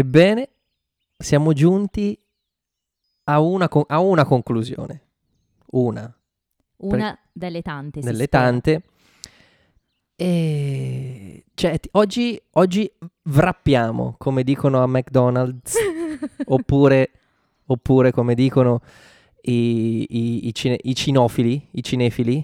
Ebbene, siamo giunti a una, con- a una conclusione. Una Una delle tante. delle tante. E cioè, ti- oggi, oggi wrappiamo, come dicono a McDonald's, oppure, oppure come dicono i, i- i cine- i cinofili, i cinefili,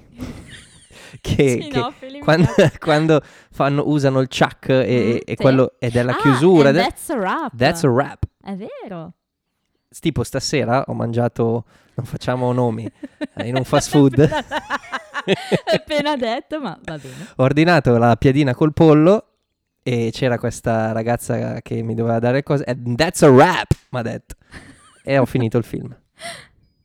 che, che mi quando, quando fanno, usano il chuck e, Mm, e sì. quello ed è la Ah, chiusura. and ed that's a wrap. that's a wrap. È vero. Tipo stasera ho mangiato, non facciamo nomi, eh, in un fast food. Appena detto, ma va bene. Ho ordinato la piadina col pollo e c'era questa ragazza che mi doveva dare cose. E that's a wrap, mi ha detto. E ho finito il film.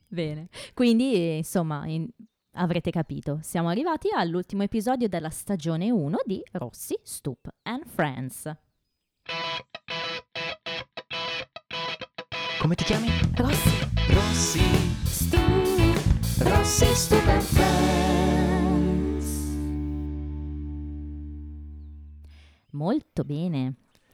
Bene. Quindi, insomma, in- avrete capito, siamo arrivati all'ultimo episodio della stagione 1 di Rossi, Stoop and Friends. Come ti chiami? Rossi, Rossi. Stoop, Rossi, Stoop and Friends. Molto bene.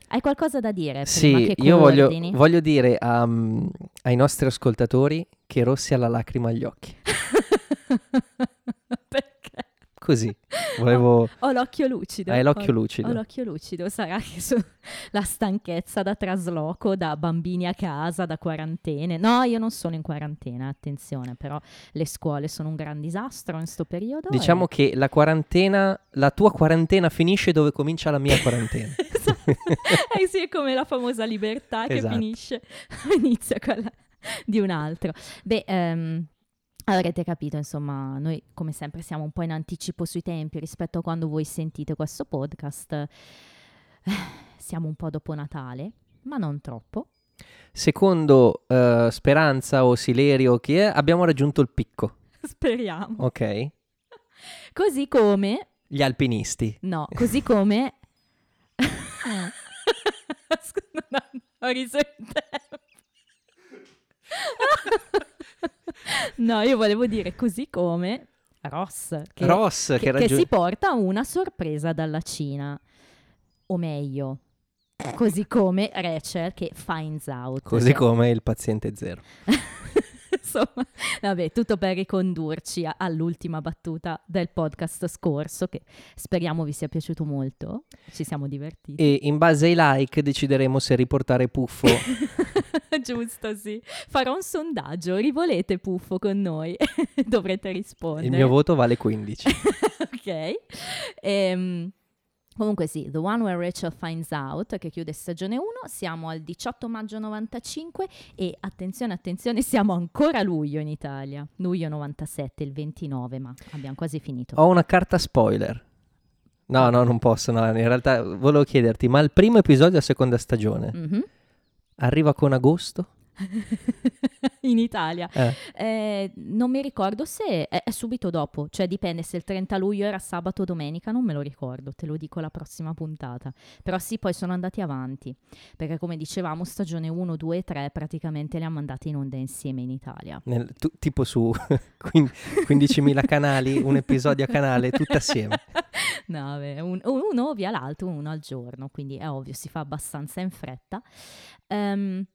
Hai qualcosa da dire prima Sì, che io voglio, voglio dire um, ai nostri ascoltatori che Rossi ha la lacrima agli occhi. Perché? Così, volevo... Ho l'occhio lucido. Hai l'occhio Ho- lucido. Ho l'occhio lucido, sarà che su- la stanchezza da trasloco, da bambini a casa, da quarantene. No, io non sono in quarantena, attenzione, però le scuole sono un gran disastro in sto periodo. Diciamo e- che la quarantena, la tua quarantena finisce dove comincia la mia quarantena. Esatto. eh sì, è come la famosa libertà che Esatto. finisce, inizia quella di un altro. Beh, ehm, avrete capito, insomma, noi come sempre siamo un po' in anticipo sui tempi rispetto a quando voi sentite questo podcast. Siamo un po' dopo Natale, ma non troppo. Secondo eh, Speranza o Silerio, chi è, abbiamo raggiunto il picco. Speriamo. Ok? Così come, Gli alpinisti. no, così come... Scusa, no, ho riso in tempo. No, io volevo dire così come Ross, che, Ross che, che- che raggiunge... si porta una sorpresa dalla Cina. O meglio, così come Rachel che finds out. Così che- come il paziente zero. Insomma, vabbè, tutto per ricondurci a- all'ultima battuta del podcast scorso, che speriamo vi sia piaciuto molto. Ci siamo divertiti. E in base ai like decideremo se riportare Puffo. Giusto, sì. Farò un sondaggio. Rivolete Puffo con noi? Dovrete rispondere. il mio voto vale 15. ok. Ehm, comunque sì, The One Where Rachel Finds Out, che chiude stagione 1, siamo al 18 maggio 95 e attenzione, attenzione, siamo ancora a luglio in Italia. Luglio 97, il 29, ma abbiamo quasi finito. Ho una carta spoiler. No, no, non posso. No, in realtà volevo chiederti, ma il primo episodio della seconda stagione Mhm. arriva con agosto? in Italia. Eh. Eh, non mi ricordo se è, è subito dopo, cioè dipende se il 30 luglio era sabato o domenica, non me lo ricordo, te lo dico la prossima puntata. Però sì, poi sono andati avanti, perché come dicevamo stagione 1, 2 e 3 praticamente li hanno mandati in onda insieme in Italia. Nel- tu- tipo su quin- 15.000 canali, un episodio a canale, tutto assieme. no, vabbè, un- uno via l'altro, uno al giorno, quindi è ovvio, si fa abbastanza in fretta. Ehm,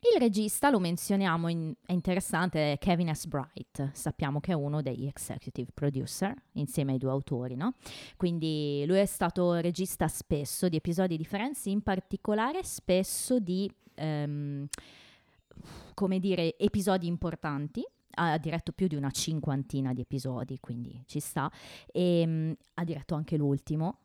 il regista, lo menzioniamo, in- è interessante, è Kevin S. Bright, sappiamo che è uno degli executive producer insieme ai due autori, no? Quindi lui è stato regista spesso di episodi di Friends, in particolare spesso di, ehm, come dire, episodi importanti. Ha diretto più di una cinquantina di episodi, quindi ci sta. E mm, ha diretto anche l'ultimo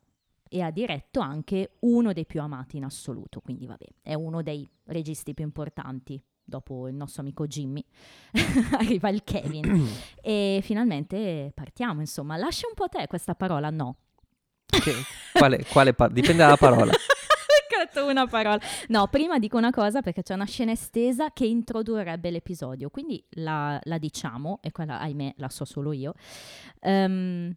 e ha diretto anche uno dei più amati in assoluto, quindi vabbè, è uno dei registi più importanti. Dopo il nostro amico Jimmy arriva il Kevin e finalmente partiamo, insomma. Lascia un po' a te questa parola, no. Che- quale, quale par- dipende dalla parola. Una parola. No, prima dico una cosa perché c'è una scena estesa che introdurrebbe l'episodio, quindi la, la diciamo, e quella, ahimè, la so solo io. Ehm,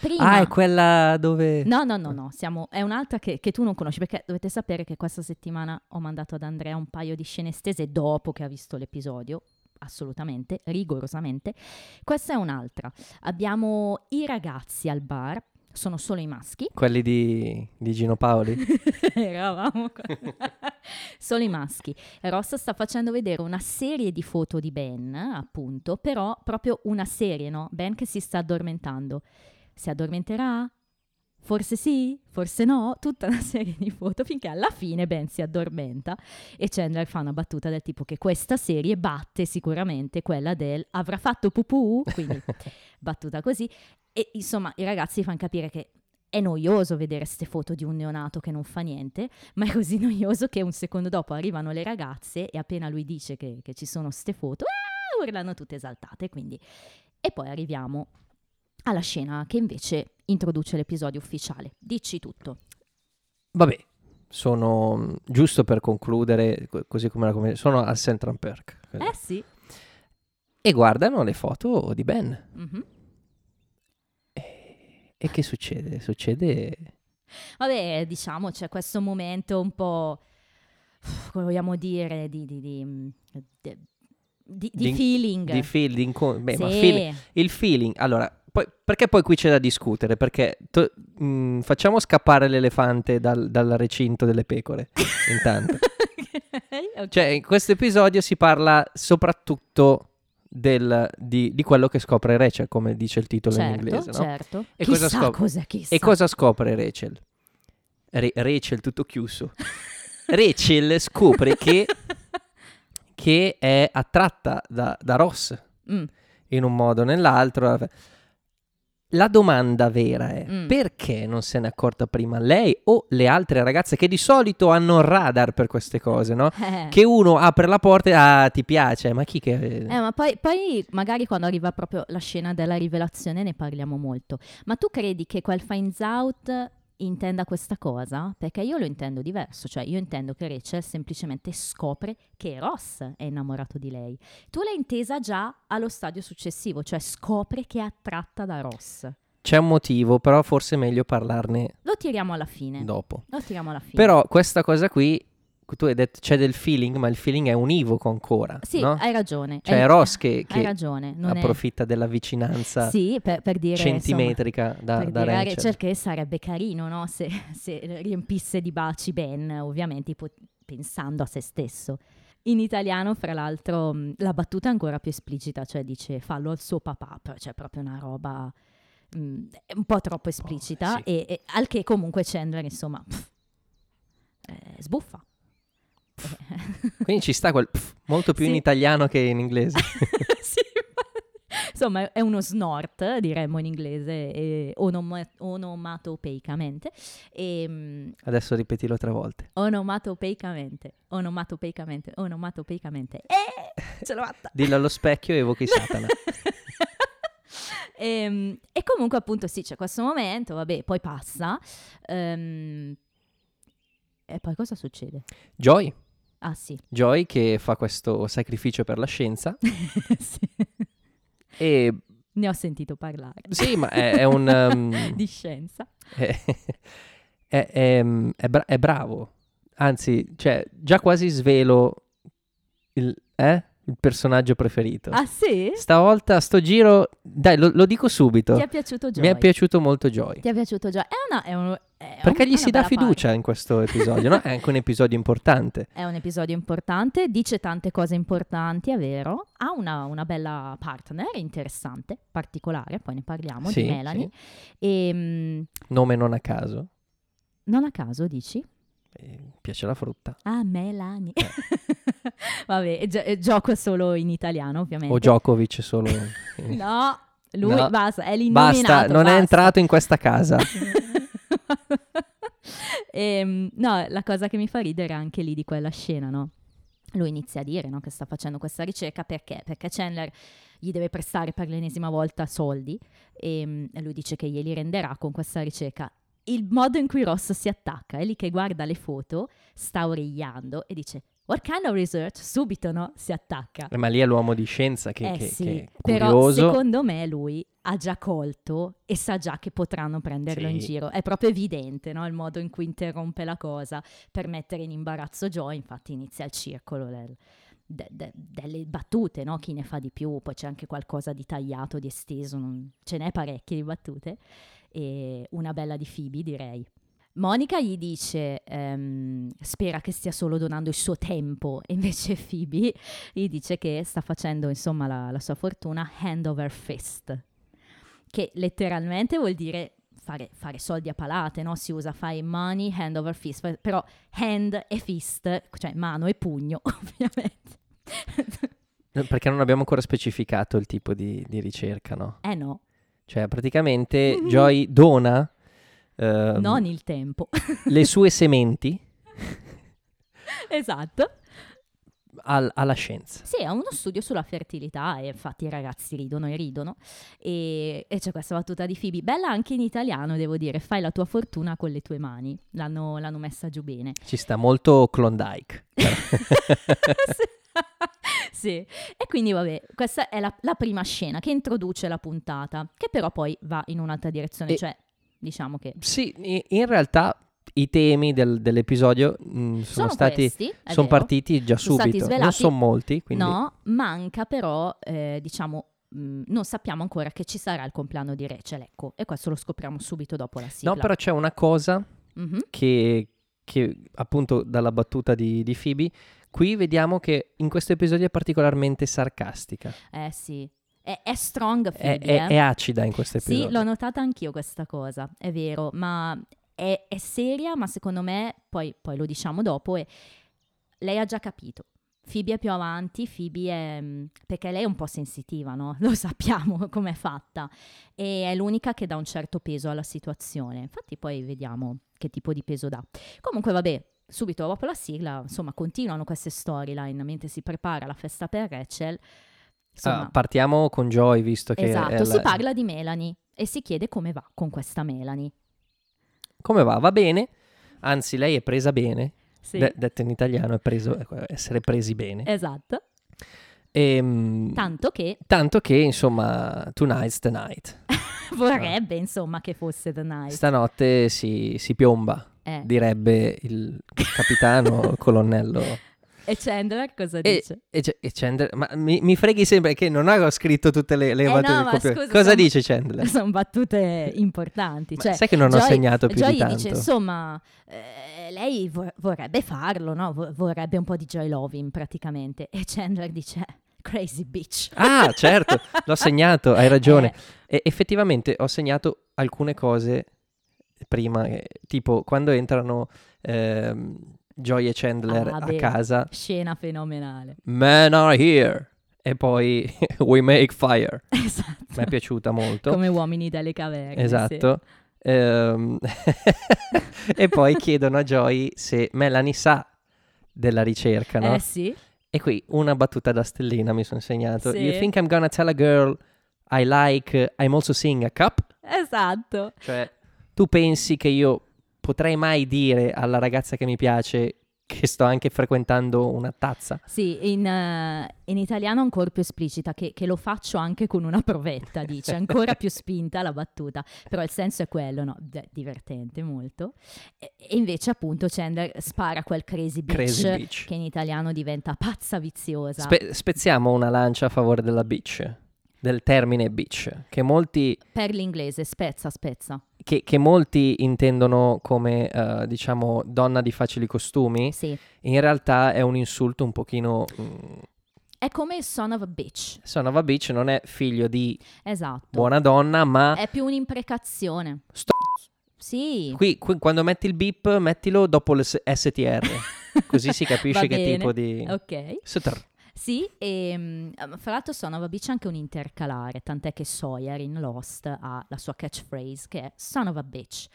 prima... Ah, è quella dove... No, no, no, no, siamo, è un'altra che, che tu non conosci perché dovete sapere che questa settimana ho mandato ad Andrea un paio di scene estese dopo che ha visto l'episodio, assolutamente, rigorosamente. Questa è un'altra. Abbiamo i ragazzi al bar, sono solo i maschi. Quelli di, di Gino Paoli. Eravamo qua. Solo i maschi. Ross sta facendo vedere una serie di foto di Ben, appunto, però proprio una serie, no? Ben che si sta addormentando. Si addormenterà? Forse sì, forse no, tutta una serie di foto finché alla fine Ben si addormenta e Chandler fa una battuta del tipo che questa serie batte sicuramente quella del avrà fatto pupù, quindi battuta così. E insomma i ragazzi fanno capire che è noioso vedere queste foto di un neonato che non fa niente, ma è così noioso che un secondo dopo arrivano le ragazze e appena lui dice che, che ci sono queste foto, ah, urlano tutte esaltate. Quindi. E poi arriviamo alla scena che invece introduce l'episodio ufficiale. Dici tutto. Vabbè, sono giusto per concludere, così come la commedia, sono al Central Perk. Eh sì. E guardano le foto di Ben. Mm-hmm. E, e che succede? Succede... Vabbè, diciamo c'è questo momento un po', come vogliamo dire, di, di, di, di, di Di- feeling. Di feeling, beh, ma Sì. feeling- il feeling, allora, poi, perché poi qui c'è da discutere? Perché to- mh, facciamo scappare l'elefante dal, dal recinto delle pecore, intanto. Ok. Cioè, in questo episodio si parla soprattutto del- di, di quello che scopre Rachel, come dice il titolo in certo, inglese, no? certo. E chissà cosa scopre? cosa, chissà. E cosa scopre Rachel? Re- Rachel, tutto chiuso. Rachel scopre che, che è attratta da, da Ross Mm, in un modo o nell'altro. La domanda vera è Mm. perché non se n'è accorta prima lei o le altre ragazze che di solito hanno radar per queste cose, no? eh. Che uno apre la porta e ah, ti piace, ma chi che... Eh, ma poi, poi magari quando arriva proprio la scena della rivelazione ne parliamo molto. Ma tu credi che quel finds out intenda questa cosa? Perché io lo intendo diverso, cioè io intendo che Rachel semplicemente scopre che Ross è innamorato di lei. Tu l'hai intesa già allo stadio successivo, cioè scopre che è attratta da Ross. C'è un motivo, però forse è meglio parlarne Lo tiriamo alla fine. dopo. Lo tiriamo alla fine. Però questa cosa qui, tu hai detto c'è del feeling, ma il feeling è univoco ancora, sì, no? hai ragione. Cioè è Ross che, che ragione. Non è... approfitta della vicinanza Sì, per, per dire... insomma, centimetrica da, per da dire Rachel. Rachel che sarebbe carino no? se, se riempisse di baci Ben, ovviamente ipo- pensando a se stesso. In italiano, fra l'altro, mh, la battuta è ancora più esplicita, cioè dice fallo al suo papà, però c'è proprio una roba mh, un po' troppo esplicita, sì. e, e- al che comunque Chandler, insomma, pff, eh, sbuffa. Quindi ci sta quel pff, molto più in Sì. italiano che in inglese. Sì, Insomma, è uno snort, diremmo in inglese, e onoma- onomatopeicamente. E, mh, Adesso ripetilo tre volte. Onomatopeicamente, onomatopeicamente, onomatopeicamente. Eh, ce l'ho fatta. Dillo allo specchio e evochi Satana. Ehm, e, comunque appunto sì, c'è questo momento, vabbè, poi passa. ehm, e poi cosa succede? Joy, Ah sì. Joy che fa questo sacrificio per la scienza Sì. e Ne ho sentito parlare. sì, ma è, è un um, Di scienza. è, è- è- è bra- è bravo. Anzi, cioè, già quasi svelo il, eh? Il personaggio preferito. Ah sì? Stavolta, sto giro, dai, lo, lo dico subito. Ti è piaciuto Joy? Mi è piaciuto molto Joy. Ti è piaciuto Joy? È una, è un, è Perché un- gli è si dà fiducia parte. in questo episodio, no? È anche un episodio importante. È un episodio importante, dice tante cose importanti, è vero. Ha una, una bella partner interessante, particolare, poi ne parliamo, Sì, di Melanie. sì. E mm, Nome non a caso. non a caso dici? Eh, piace la frutta. Ah, Melanie. Vabbè, gio- eh, gioco solo in italiano, ovviamente. O Djokovic solo... No, lui No. basta, è l'innominato. Basta, non è basta. entrato in questa casa. Ehm, no, la cosa che mi fa ridere è anche lì di quella scena, no? Lui inizia a dire no, che sta facendo questa ricerca perché? Perché Chandler gli deve prestare per l'ennesima volta soldi e, e lui dice che glieli renderà con questa ricerca. Il modo in cui Ross si attacca è lì che guarda le foto, sta origliando e dice What kind of research? Subito no? Si attacca. Eh, Ma lì è l'uomo di scienza che, eh che- sì, che però secondo me lui ha già colto e sa già che potranno prenderlo in Sì. giro. È proprio evidente no? il modo in cui interrompe la cosa per mettere in imbarazzo Joe. Infatti inizia il circolo del- de- de- delle battute, no? chi ne fa di più. Poi c'è anche qualcosa di tagliato, di esteso, non- ce n'è parecchie di battute. E una bella di Phoebe direi. Monica gli dice, ehm, spera che stia solo donando il suo tempo, e invece Phoebe gli dice che sta facendo insomma la, la sua fortuna hand over fist, che letteralmente vuol dire fare, fare soldi a palate, no? Si usa fai money hand over fist, però hand e fist, cioè mano e pugno, ovviamente. Perché non abbiamo ancora specificato il tipo di, di ricerca, no? Eh no. Cioè, praticamente Joy dona ehm, non il tempo. le sue sementi esatto. al- alla scienza. Sì, è uno studio sulla fertilità e infatti i ragazzi ridono e ridono. E, e c'è questa battuta di Phoebe, bella anche in italiano, devo dire, fai la tua fortuna con le tue mani. L'hanno, l'hanno messa giù bene. Ci sta molto Klondike. sì. E quindi vabbè, questa è la, la prima scena che introduce la puntata, che però poi va in un'altra direzione, E- cioè diciamo che Sì, in realtà i temi del- dell'episodio mh, sono, sono, stati questi, sono vero. partiti già Sono subito. Non sono molti, quindi No, manca però, eh, diciamo, mh, non sappiamo ancora che ci sarà il compleanno di Rachel, ecco, e questo lo scopriamo subito dopo la sigla. No, però c'è una cosa Mhm. che, che, appunto dalla battuta di, di Phoebe, qui vediamo che in questo episodio è particolarmente sarcastica. Eh sì, è, è strong È, Phoebe, è- eh. è acida in questo episodio. Sì, l'ho notata anch'io questa cosa, è vero, ma è, è seria, ma secondo me, poi, poi lo diciamo dopo, e lei ha già capito. Phoebe è più avanti, Phoebe è... mm, perché lei è un po' sensitiva, no? Lo sappiamo com'è fatta. E è l'unica che dà un certo peso alla situazione. Infatti poi vediamo che tipo di peso dà. Comunque vabbè, subito dopo la sigla, insomma, continuano queste storyline mentre si prepara la festa per Rachel. Insomma, Ah, partiamo con Joy, visto che... Esatto, si la- parla di Melanie e si chiede come va con questa Melanie. Come va? Va bene? Anzi, lei è presa bene. Sì, De- detto in italiano è preso, è essere presi bene. esatto. Ehm, Tanto che tanto che, insomma, tonight's the night. vorrebbe, insomma, che fosse The Night. Stanotte si, si piomba, Eh. direbbe il capitano, colonnello. E Chandler cosa E, dice? e e Chandler, ma mi, mi freghi sempre che non ho scritto tutte le, le Eh battute no, scusa, Cosa sono- dice Chandler? Sono battute importanti. Cioè, sai che non ho Joy- segnato più Joy di tanto? dice, insomma, eh, lei vor- vorrebbe farlo, no? Vo- vorrebbe un po' di Joy Loving praticamente. E Chandler dice, crazy bitch. Ah, certo, l'ho segnato, hai ragione. Eh, effettivamente ho segnato alcune cose prima, eh, tipo quando entrano ehm, Joy e Chandler Ah, a casa, scena fenomenale. men are here, e poi we make fire. Esatto. Mi è piaciuta molto. Come uomini dalle caverne. sì. Esatto. Ehm, e poi chiedono a Joy se Melanie sa della ricerca, no? Eh sì, E qui una battuta da stellina mi sono segnato. Sì. You think I'm gonna tell a girl I like, I'm also seeing a cup? esatto. Cioè, tu pensi che io potrei mai dire alla ragazza che mi piace che sto anche frequentando una tazza? Sì, in, eh, in italiano ancora più esplicita, che, che lo faccio anche con una provetta, dice, ancora più spinta la battuta, però il senso è quello, no? D- divertente molto. E, e invece appunto Chandler spara quel crazy bitch, Crazy bitch. che in italiano diventa pazza viziosa. Spe- spezziamo una lancia a favore della bitch, del termine bitch, che molti, per l'inglese, spezza, spezza. Che, che molti intendono come, eh, diciamo, donna di facili costumi. Sì, In realtà è un insulto un pochino... mm, è come son of a bitch, son of a bitch non è figlio di esatto. buona donna, ma... È più un'imprecazione. Sto- Sì, Qui, qui quando metti il beep, mettilo dopo il s- STR, così si capisce che bene. tipo di... ok. Str. Sì, e mm, fra l'altro Son of a Bitch è anche un intercalare, tant'è che Sawyer in Lost ha la sua catchphrase che è Son of a Bitch.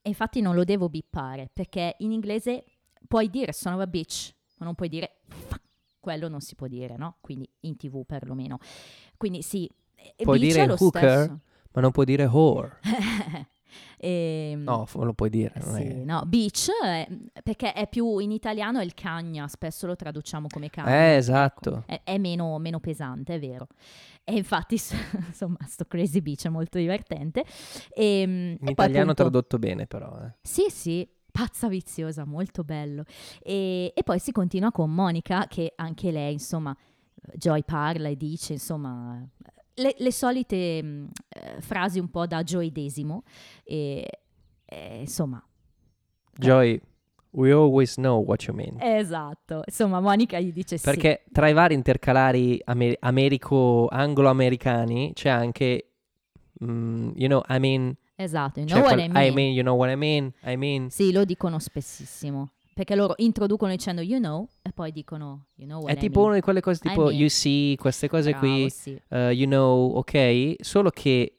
E infatti non lo devo bippare perché in inglese puoi dire Son of a Bitch, ma non puoi dire quello non si può dire, no? Quindi in tv perlomeno. Quindi sì, Puoi Bitch dire è lo hooker? stesso. Ma non puoi dire whore. Ehm, No, lo puoi dire. Sì, che- no, beach è- perché è più in italiano è il cagna, spesso lo traduciamo come cagna. Eh, ecco. esatto. È, è meno, meno pesante, è vero. E infatti, insomma, sto Crazy Beach è molto divertente. E, In italiano tradotto bene però. eh. Sì, sì, pazza viziosa, molto bello. E, e poi si continua con Monica, che anche lei, insomma, Joy parla e dice, insomma, le, le solite mh, eh, frasi un po' da Joy Desimo. E, e, insomma, Joy, we always know what you mean. Esatto. Insomma, Monica gli dice Perché tra i vari intercalari amer- americo-anglo-americani c'è anche, mm, you know, I mean... sì. Esatto, you c'è know what quel I mean. you know what I mean, I mean... Sì, lo dicono spessissimo. Perché loro introducono dicendo you know e poi dicono you know what È I tipo mean. una di quelle cose I tipo mean. you see, queste cose Bravo, qui, sì. uh, you know, ok? Solo che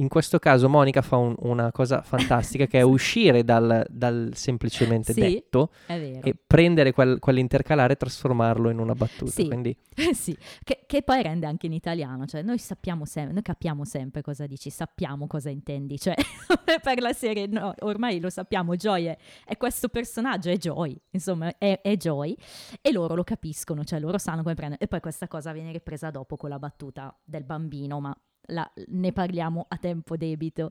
in questo caso Monica fa un- una cosa fantastica che è uscire dal, dal semplicemente Sì. detto e prendere quel- quell'intercalare e trasformarlo in una battuta. Sì. Quindi sì, che, che poi rende anche in italiano, cioè noi sappiamo sempre, noi capiamo sempre cosa dici, sappiamo cosa intendi, cioè per la serie no, ormai lo sappiamo, Joy è, è questo personaggio, è Joy, insomma è, è Joy e loro lo capiscono, cioè loro sanno come prendere e poi questa cosa viene ripresa dopo con la battuta del bambino, ma la- ne parliamo a tempo debito.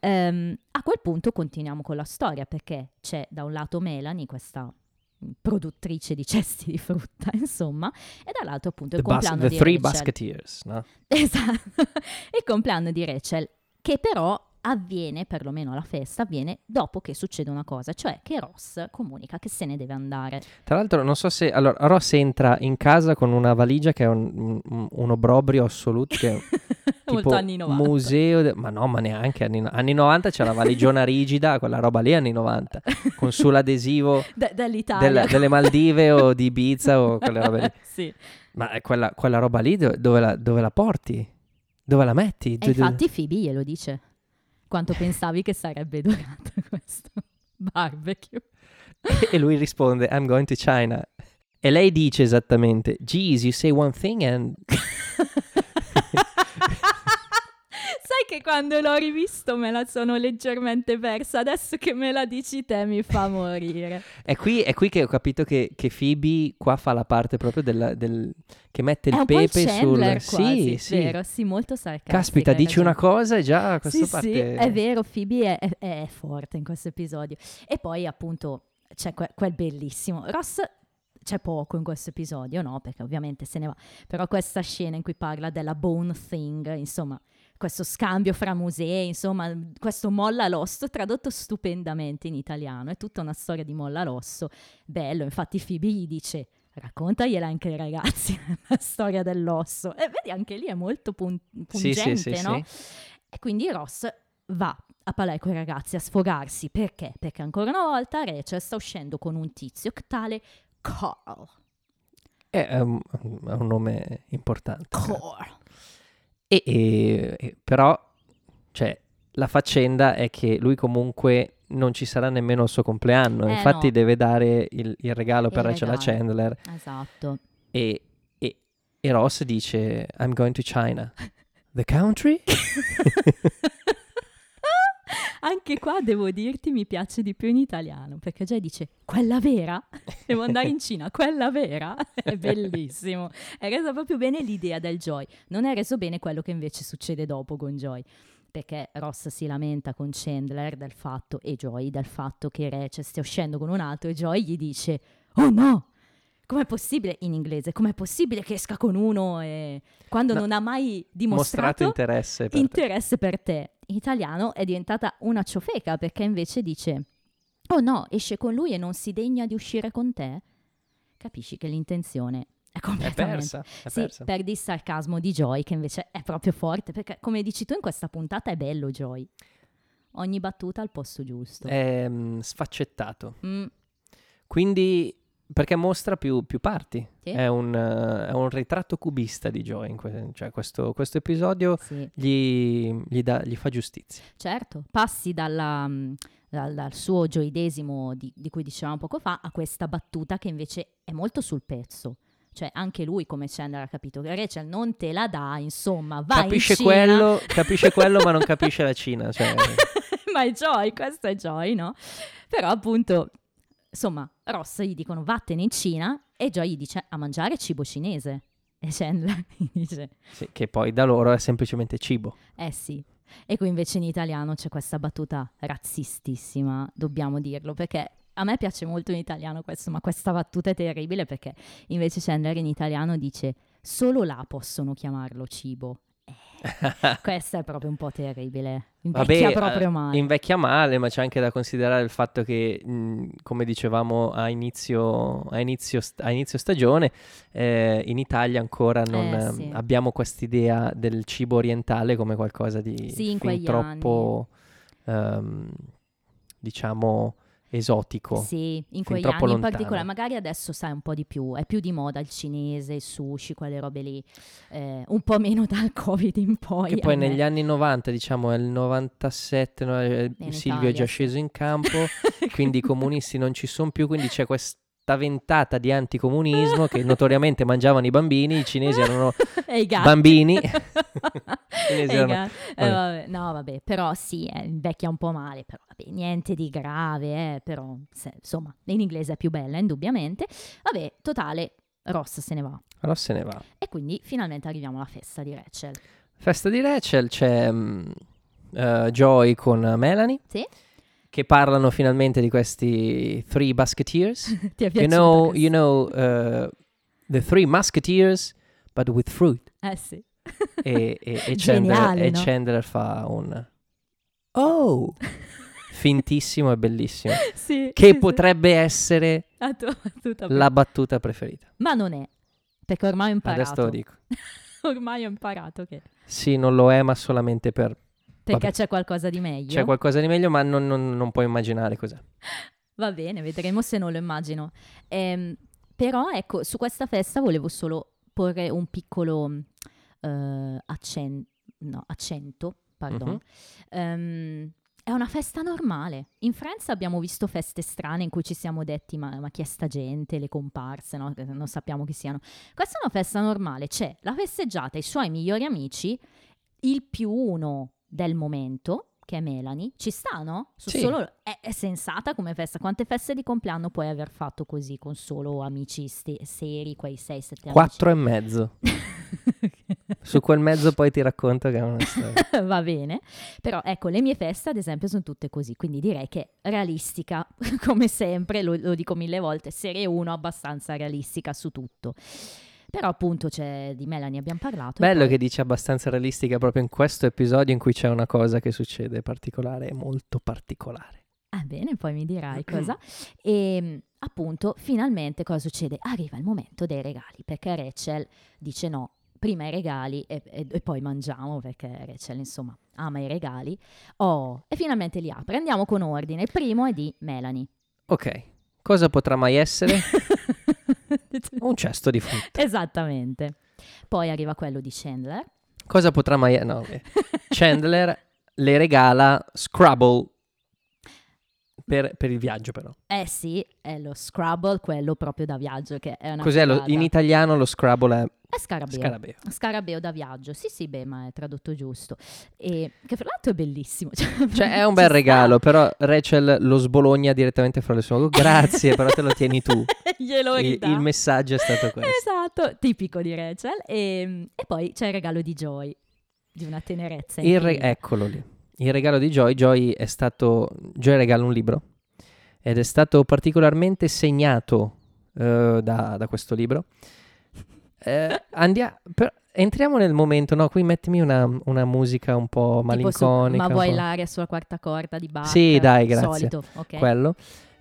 Ehm, a quel punto continuiamo con la storia perché c'è da un lato Melanie, questa produttrice di cesti di frutta, insomma, e dall'altro appunto il the, bas- compleanno the di three Rachel. basketeers, no? Esatto, il compleanno di Rachel, che però avviene, perlomeno la festa, avviene dopo che succede una cosa, cioè che Ross comunica che se ne deve andare. Tra l'altro non so se... Allora, Ross entra in casa con una valigia che è un, un, un obbrobrio assoluto, che Molto anni 90. museo... de- ma no, ma neanche anni, no- anni 90 c'è la valigiona rigida, quella roba lì anni 90, con sull'adesivo Da- dall'Italia. del- delle Maldive o di Ibiza o quelle robe lì. sì. Ma è quella, quella roba lì do- dove la, dove la porti? Dove la metti? E dove- infatti Phoebe glielo dice. Quanto pensavi che sarebbe durato questo barbecue? e lui risponde, I'm going to China. E lei dice esattamente, geez, you say one thing and... Sai che quando l'ho rivisto me la sono leggermente persa, adesso che me la dici te mi fa morire. È qui, è qui che ho capito che, che Phoebe qua fa la parte proprio del, del- che mette È il il pepe Chandler sul... quasi, sì, sì. vero, sì, molto sarcastico. Caspita, dici una cosa e già questa sì, parte... sì, è vero, Phoebe è, è- è forte in questo episodio. E poi appunto c'è que- quel bellissimo. Ross c'è poco in questo episodio, no? Perché ovviamente se ne va. Però questa scena in cui parla della bone thing, insomma, questo scambio fra musei, insomma, questo molla l'osso tradotto stupendamente in italiano. È tutta una storia di molla l'osso. Bello, infatti Phoebe gli dice... Raccontagliela anche ai ragazzi la storia dell'osso. E vedi, anche lì è molto pun- pungente, sì, sì, no? sì. E quindi Ross va a parlare con i ragazzi a sfogarsi. Perché? Perché ancora una volta Rachel sta uscendo con un tizio tale Carl. È, è un, è un nome importante. Carl. E, e- però, cioè, la faccenda è che lui comunque non ci sarà nemmeno il suo compleanno. Eh, Infatti no. deve dare il, il regalo Il per Rachel regalo. Chandler. Esatto. E, e- e Ross dice, I'm going to China. The country? Anche qua devo dirti mi piace di più in italiano perché già dice quella vera? Devo andare in Cina, quella vera? È bellissimo. È resa proprio bene l'idea del Joy. Non è reso bene quello che invece succede dopo con Joy. Perché Ross si lamenta con Chandler del fatto, e Joy del fatto che Rachel stia uscendo con un altro e Joy gli dice Oh no! Com'è possibile, in inglese, com'è possibile che esca con uno e... quando No, non ha mai Mostrato dimostrato interesse per te. interesse per te. In italiano è diventata una ciofeca perché invece dice: Oh no, esce con lui e non si degna di uscire con te. Capisci che l'intenzione è È completamente. persa, è sì, persa. perdi il sarcasmo di Joy che invece è proprio forte perché come dici tu in questa puntata è bello Joy. Ogni battuta al posto giusto. È mm, sfaccettato. Mm, Quindi, perché mostra più, più parti. Sì. È, un, eh, è un ritratto cubista di Joy. in que- cioè, questo, questo episodio sì. gli, gli dà- gli fa giustizia. Certo, passi dalla, dal, dal suo gioidesimo di, di cui dicevamo poco fa a questa battuta che invece è molto sul pezzo. Cioè anche lui come Chandler ha capito che Rachel non te la dà, insomma, vai capisce, in Cina. quello, capisce quello, ma non capisce la Cina. Cioè, Ma è Joy, questo è Joy, no? Però appunto, insomma, Ross gli dicono vattene in Cina e Joy gli dice a mangiare cibo cinese. E Chandler gli dice sì, che poi da loro è semplicemente cibo. Eh sì. E qui invece in italiano c'è questa battuta razzistissima, dobbiamo dirlo, perché a me piace molto in italiano questo, ma questa battuta è terribile perché invece Chandler in italiano dice solo là possono chiamarlo cibo. Questo è proprio un po' terribile. Invecchia Vabbè, proprio eh, male. invecchia male, ma c'è anche da considerare il fatto che, mh, come dicevamo a inizio, a inizio, st- a inizio stagione, eh, in Italia ancora non Eh, ehm, sì. abbiamo quest'idea del cibo orientale come qualcosa di Sì, troppo, ehm, diciamo, esotico. Sì, in quegli anni in lontano. particolare, magari adesso sai un po' di più, è più di moda il cinese, il sushi, quelle robe lì, eh, un po' meno dal Covid in poi. Che poi ahimè. negli anni 90, diciamo, è il 97, no, eh, In Silvio è Italia, già sì. sceso in campo, quindi i comunisti non ci sono più, quindi c'è questa ventata di anticomunismo che notoriamente mangiavano i bambini, i cinesi erano e i gatti. bambini. E erano- gatti. Eh, vabbè. vabbè, No, vabbè, però sì, eh, invecchia un po' male, però vabbè, niente di grave, eh, però se- insomma, in inglese è più bella, indubbiamente. Vabbè, totale, Ross se ne va. Allora se ne va. E quindi finalmente arriviamo alla festa di Rachel. Festa di Rachel c'è mm, eh, Joy con Melanie Sì? Che parlano finalmente di questi Three Musketeers. Ti è You piaciuta know, you know uh, the Three Musketeers, but with fruit. Eh sì. e, e- e Chandler, Geniale, e no? Chandler fa un oh fintissimo e bellissimo sì, che sì, sì. potrebbe essere La tua battuta la battuta preferita Ma non è, perché ormai ho imparato. adesso lo dico Ormai ho imparato che... sì non lo è ma solamente per Perché Vabbè. c'è qualcosa di meglio. c'è qualcosa di meglio ma non, non- non puoi immaginare cos'è Va bene, vedremo se non lo immagino. Ehm, però ecco, su questa festa volevo solo porre un piccolo eh, accen- no, accento, pardon. Mhm. Ehm, è una festa normale. In Francia abbiamo visto feste strane in cui ci siamo detti ma, ma chi è sta gente, le comparse, no? Non sappiamo chi siano. Questa è una festa normale, c'è la festeggiata, i suoi migliori amici, il più uno del momento, che è Melanie, ci sta, no? Sì. solo- è, è sensata come festa. Quante feste di compleanno puoi aver fatto così con solo amici ste- seri, quei 6-7 amici? quattro e mezzo su quel mezzo poi ti racconto che è una storia Va bene, però ecco, le mie feste ad esempio sono tutte così, quindi direi che realistica, come sempre, lo, lo dico mille volte, serie 1 abbastanza realistica su tutto. Però appunto c'è di Melanie abbiamo parlato. bello poi- che dici abbastanza realistica proprio in questo episodio in cui c'è una cosa che succede particolare molto particolare Ah bene, poi mi dirai cosa. E appunto, finalmente cosa succede? Arriva il momento dei regali, perché Rachel dice no, prima i regali e, e- e poi mangiamo, perché Rachel insomma ama i regali. Oh, e finalmente li apre. Andiamo con ordine. Il primo è di Melanie. ok cosa potrà mai essere un cesto di frutta Esattamente. Poi arriva quello di Chandler. Cosa potrà mai... No, eh. Chandler le regala Scrabble per, per il viaggio però. Eh sì, è lo Scrabble, quello proprio da viaggio, che è una Cos'è? Lo- in italiano lo Scrabble è È scarabeo. scarabeo. Scarabeo da viaggio. Sì, sì, beh, ma è tradotto giusto. E che fra l'altro è bellissimo. Cioè, Cioè è un bel sta. regalo, però Rachel lo sbologna direttamente fra le sue mani. Grazie, però te lo tieni tu. Glielo Il, ridà. il messaggio è stato questo. Esatto, tipico di Rachel. E, e poi c'è il regalo di Joy, di una tenerezza. Il re- eccolo lì. Il regalo di Joy. Joy è stato... Joy regala un libro ed è stato particolarmente segnato eh, da, da questo libro. Eh, andia- per- entriamo nel momento, no? Qui mettimi una, una musica un po' Tipo su- malinconica. ma vuoi l'aria sulla quarta corda di Bach? Sì, dai, grazie. Solito, ok. quello.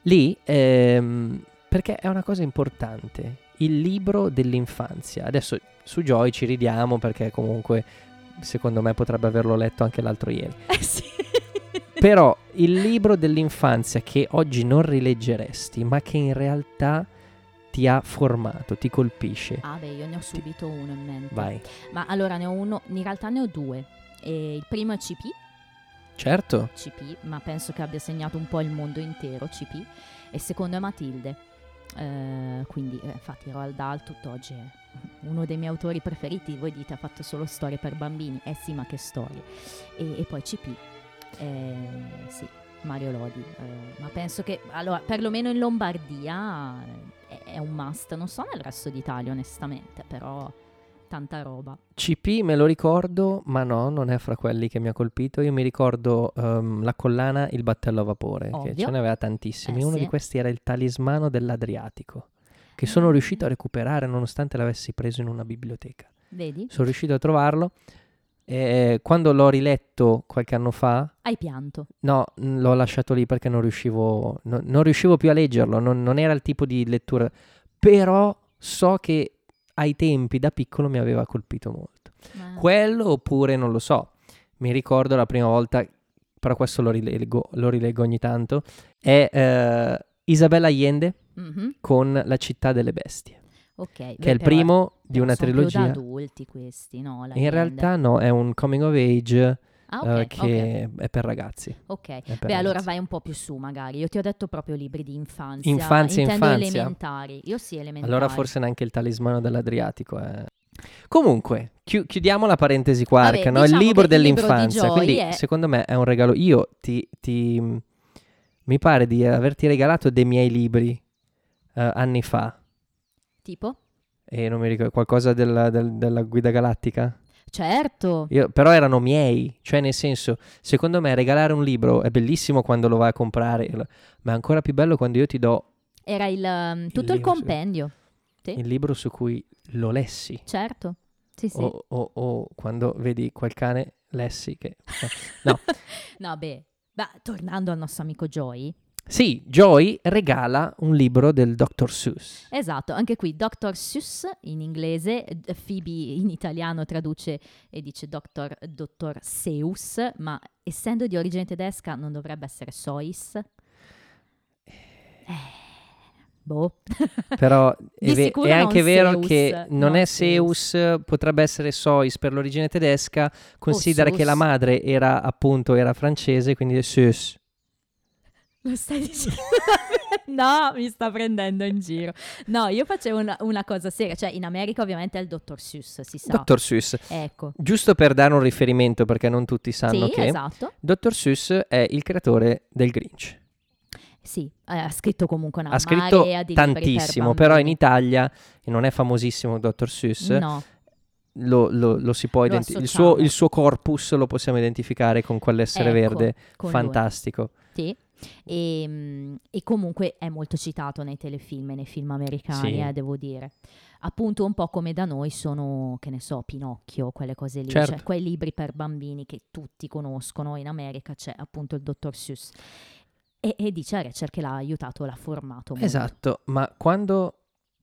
Lì, ehm, perché è una cosa importante, il libro dell'infanzia. Adesso su Joy ci ridiamo perché comunque secondo me potrebbe averlo letto anche l'altro ieri. Eh sì. Però il libro dell'infanzia che oggi non rileggeresti, ma che in realtà ti ha formato, ti colpisce. Ah beh, io ne ho subito uno in mente. Vai. Ma allora ne ho uno, in realtà ne ho due. E il primo è CP, Certo. CP, ma penso che abbia segnato un po' il mondo intero, CP. E secondo è Matilde. Eh, quindi, eh, infatti, Roald Dahl tutt'oggi è uno dei miei autori preferiti. Voi dite ha fatto solo storie per bambini. Eh sì, ma che storie. E, e poi CP. eh, sì, Mario Lodi. eh, ma penso che, allora, perlomeno in Lombardia eh, è, è un must. Non so nel resto d'Italia, onestamente, però tanta roba. CP me lo ricordo, ma no, non è fra quelli che mi ha colpito. Io mi ricordo ehm, la collana Il battello a vapore, che Ovvio. ce n'aveva tantissimi. Eh, Uno sì. di questi era il talismano dell'Adriatico, che sono Mm. riuscito a recuperare nonostante l'avessi preso in una biblioteca. Vedi? Sono riuscito a trovarlo. E quando l'ho riletto qualche anno fa, Hai pianto. no, l'ho lasciato lì perché non riuscivo, no- non riuscivo più a leggerlo, non, non era il tipo di lettura, però so che ai tempi da piccolo mi aveva colpito molto. Ma- Quello oppure non lo so, mi ricordo la prima volta, però questo lo rileggo, lo rileggo ogni tanto, è eh, Isabella Allende Mhm, con La città delle bestie, Ok. che beh, è il primo di una sono più da trilogia. adulti questi, no? la In realtà no, è un coming of age Ah, eh, ok, che è per ragazzi. ok. per Beh, allora ragazzi. vai un po' più su, magari. Io ti ho detto proprio libri di infanzia. Infanzia, Intendo infanzia. elementari. Io sì, elementari. Allora forse neanche il talismano dell'Adriatico è... Comunque, chi- chiudiamo la parentesi quark, Vabbè, no? diciamo il libro libro dell'infanzia, Joy quindi è- secondo me è un regalo. Io ti, ti- mi pare di averti regalato dei miei libri eh, anni fa Tipo? e non mi ricordo qualcosa della, del- della guida galattica. Certo. Io- però erano miei, cioè nel senso, secondo me regalare un libro è bellissimo quando lo vai a comprare, ma è ancora più bello quando io ti do Era il, um, tutto il sì. compendio. Sì. il libro su cui lo lessi. Certo. Sì, sì. O, o- o quando vedi quel cane lessi che... No, No, beh. Beh, tornando al nostro amico Joy. Sì, Joy regala un libro del Dr. Seuss. Esatto, anche qui Dr. Seuss in inglese, Phoebe in italiano traduce e dice Dr. Dottor Seuss, ma essendo di origine tedesca non dovrebbe essere Sois? Eh, boh. Però è, ve- è anche vero Zeus, che non non è. Zeus, potrebbe essere Sois per l'origine tedesca. Considera che Zeus. la madre era appunto era francese, quindi è Seuss. Lo stai dicendo? no, mi sta prendendo in giro. No, io facevo una, una cosa seria, cioè in America ovviamente è il Dottor Seuss, si sa. Dr. Seuss. Ecco. Giusto per dare un riferimento, perché non tutti sanno Sì, che esatto. Dr. Seuss è il creatore del Grinch. Sì, eh, ha scritto comunque una ha scritto marea di libri per tantissimo, però in. Italia e non è famosissimo Dr. Seuss. No, Lo, lo- lo si può identificare. Il il suo corpus lo possiamo identificare con quell'essere Ecco, verde con lui. fantastico. Sì. E, mm, e comunque è molto citato nei telefilm e nei film americani, Sì. eh, devo dire. Appunto un po' come da noi sono, che ne so, Pinocchio, quelle cose lì, Certo. cioè quei libri per bambini che tutti conoscono, in America c'è appunto il dottor Seuss. E, e dice a Rachel che l'ha aiutato, l'ha formato molto. Esatto, ma quando...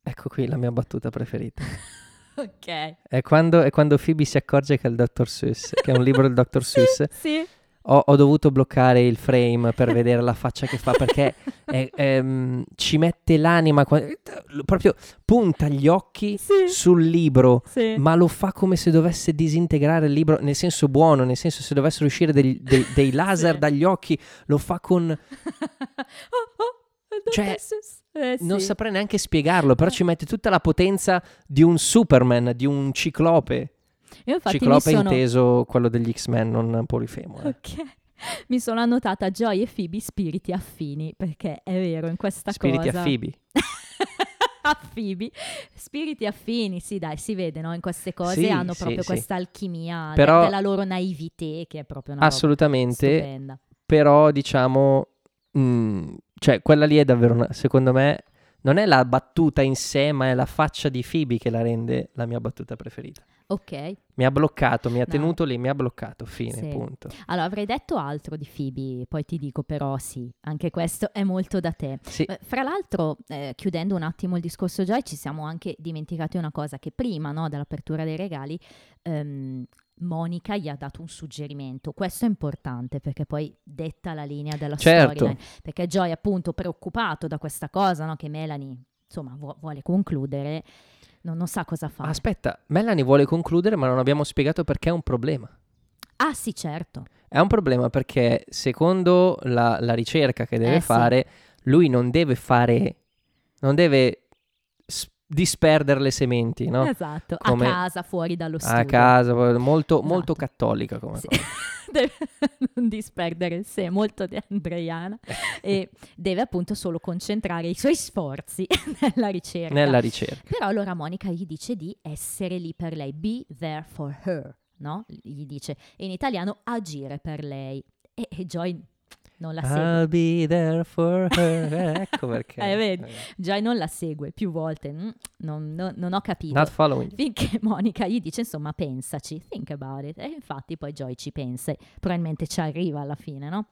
Ecco qui la mia battuta preferita. Ok. È quando, è quando Phoebe si accorge che è il Dr. Seuss, che è un libro del Dr. Seuss. Sì. Ho, ho dovuto bloccare il frame per vedere la faccia che fa perché è- ehm, ci mette l'anima, proprio punta gli occhi Sì. sul libro, Sì. ma lo fa come se dovesse disintegrare il libro, nel senso buono, nel senso se dovessero uscire degli- dei, dei laser Sì. dagli occhi, lo fa con... oh, oh, Cioè. Eh, Non sì. saprei neanche spiegarlo, però ci mette tutta la potenza di un Superman, di un ciclope. Io infatti ciclope sono... inteso quello degli X-Men, non Polifemo. eh. Ok. Mi sono annotata Joy e Phoebe spiriti affini, perché è vero, in questa Spiriti cosa... a Phoebe. a Phoebe. Spiriti affini, sì dai, si vede, no? In queste cose Sì, hanno proprio sì. questa alchimia Però- della loro naivete, che è proprio una Assolutamente, stupenda. però diciamo, mm, cioè quella lì è davvero, una- secondo me, non è la battuta in sé, ma è la faccia di Phoebe che la rende la mia battuta preferita. Ok, Mi ha bloccato, mi ha No. tenuto lì, mi ha bloccato, fine, Sì. punto. allora avrei detto altro di Phoebe, poi ti dico però sì, anche questo è molto da te. Sì, Eh, Fra l'altro, eh, chiudendo un attimo il discorso Joy, ci siamo anche dimenticati una cosa che prima no, dell'apertura dei regali, ehm, Monica gli ha dato un suggerimento. Questo è importante perché poi detta la linea della Certo. storia. Perché Joy, appunto, preoccupato da questa cosa, no, che Melanie insomma vu- vuole concludere, non, non sa cosa fare. aspetta, Melanie vuole concludere, ma non abbiamo spiegato perché è un problema. ah, sì, certo. È un problema perché secondo la, la ricerca che deve Eh, sì. fare, lui non deve fare, non deve disperdere le sementi, no? Esatto. Come- A casa, fuori dallo studio. A casa, molto, molto Esatto. cattolica come Sì. cosa. deve non disperdere il sé, molto di Andreiana, e deve appunto solo concentrare i suoi sforzi nella ricerca. Nella ricerca. Però allora Monica gli dice di essere lì per lei, be there for her, no? Gli dice in italiano agire per lei. E, e Joy non la segue. I'll be there for her. ecco perché. Eh, vedi. Joy non la segue più volte. Mm, non, non- non ho capito. Not following. Finché Monica gli dice, insomma, pensaci, think about it. E infatti poi Joy ci pensa e probabilmente ci arriva alla fine, no?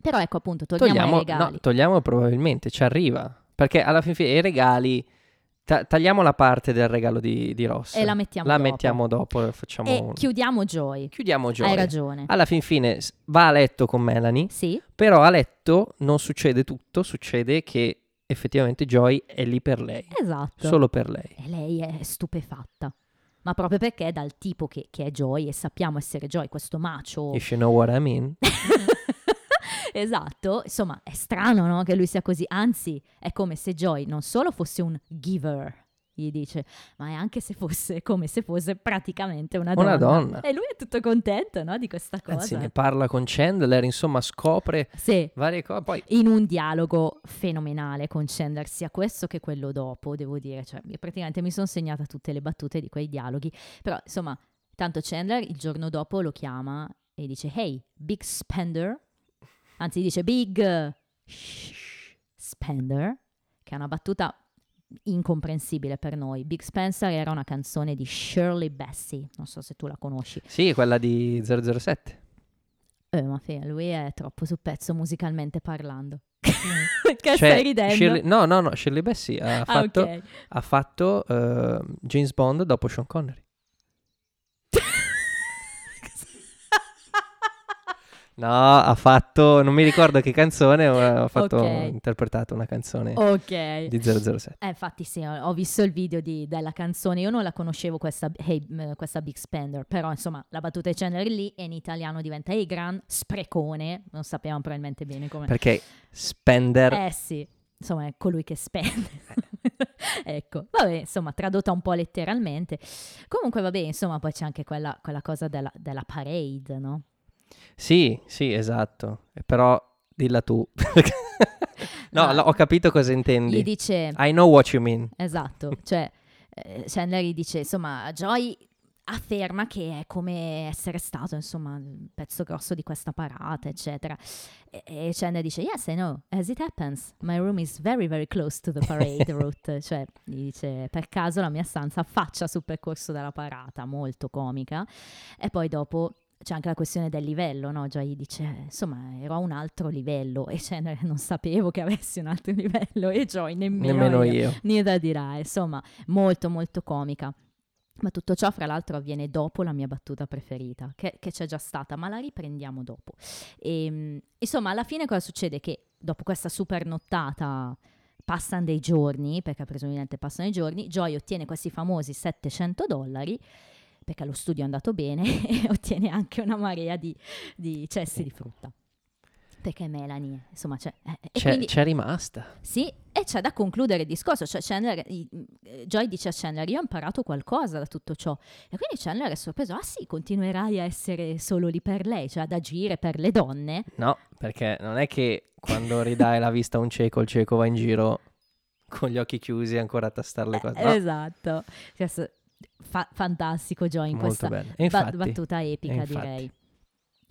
Però ecco appunto, torniamo Togliamo, ai regali. no, togliamo probabilmente, ci arriva. Perché alla fin fine i regali... ta- tagliamo la parte del regalo di, di Ross. e la mettiamo La dopo. mettiamo dopo, facciamo E un- chiudiamo Joy. Chiudiamo Joy. Hai ragione. Alla fin fine va a letto con Melanie, Sì, però a letto non succede tutto, succede che effettivamente Joy è lì per lei, esatto. solo per lei. E lei è stupefatta. Ma proprio perché dal tipo che, che è Joy e sappiamo essere Joy, questo macio. If you know what I mean. esatto, insomma, è strano no, che lui sia così. Anzi, è come se Joy non solo fosse un giver, gli dice, ma è anche se fosse come se fosse praticamente una donna. Una donna. E lui è tutto contento no, di questa cosa. Anzi, ne parla con Chandler, insomma, scopre Sì, varie cose. Poi in un dialogo fenomenale con Chandler, sia questo che quello dopo, devo dire. Cioè, io praticamente mi sono segnata tutte le battute di quei dialoghi. Però, insomma, tanto Chandler il giorno dopo lo chiama e dice, hey, big spender. Anzi, dice big spender, che è una battuta incomprensibile per noi. Big Spencer era una canzone di Shirley Bassey, non so se tu la conosci. sì, quella di 007. Eh, ma fe, lui è troppo sul pezzo musicalmente parlando. Che Cioè, stai ridendo? Shirley- no, no, no, Shirley Bassey ha Ah, fatto, ok. ha fatto eh, James Bond dopo Sean Connery. No, ha fatto, non mi ricordo che canzone, ma ha fatto, Ok. interpretato una canzone Ok. di 007. Eh, infatti sì, ho visto il video di- della canzone, io non la conoscevo questa, hey, questa Big Spender, però insomma la battuta di Chandler lì e in italiano diventa Hey Gran Sprecone, non sapevamo probabilmente bene come... Perché Spender, Eh sì, insomma è colui che spende. ecco, vabbè, insomma tradotta un po' letteralmente. Comunque vabbè, insomma poi c'è anche quella, quella cosa della, della parade, no? Sì, sì, esatto. Eh, Però dilla tu. no, no, ho capito cosa intendi. Gli dice... I know what you mean. Esatto, cioè eh, Chandler gli dice, insomma, Joy afferma che è come essere stato, insomma, il pezzo grosso di questa parata, eccetera. E, e Chandler dice, yes, I know, as it happens, my room is very, very close to the parade route. cioè, gli dice, per caso la mia stanza affaccia sul percorso della parata, molto comica. E poi dopo... C'è anche la questione del livello, no? Joy gli dice, insomma, ero a un altro livello e Chandler non sapevo che avessi un altro livello e Joy nemmeno, Nemmeno io. io. Niente da dire, insomma, molto molto comica. Ma tutto ciò, fra l'altro, avviene dopo la mia battuta preferita, che, che c'è già stata, ma la riprendiamo dopo. E, insomma, alla fine cosa succede? Che dopo questa super nottata passano dei giorni, perché presumibilmente passano i giorni, Joy ottiene questi famosi 700 dollari, perché lo studio è andato bene, e ottiene anche una marea di, di cessi di frutta. Perché Melanie, insomma, c'è... eh, C'è, quindi- c'è rimasta. sì, e c'è da concludere il discorso. Cioè Chandler, eh, Joy dice a Chandler: Io ho imparato qualcosa da tutto ciò. E quindi Chandler è sorpreso: Ah, sì, continuerai a essere solo lì per lei, cioè ad agire per le donne. No, perché non è che quando ridai la vista a un cieco, il cieco va in giro con gli occhi chiusi ancora a tastare le cose. No, Esatto. Questo- fa- fantastico, Joy, in molto questa. E infatti, battuta epica, direi.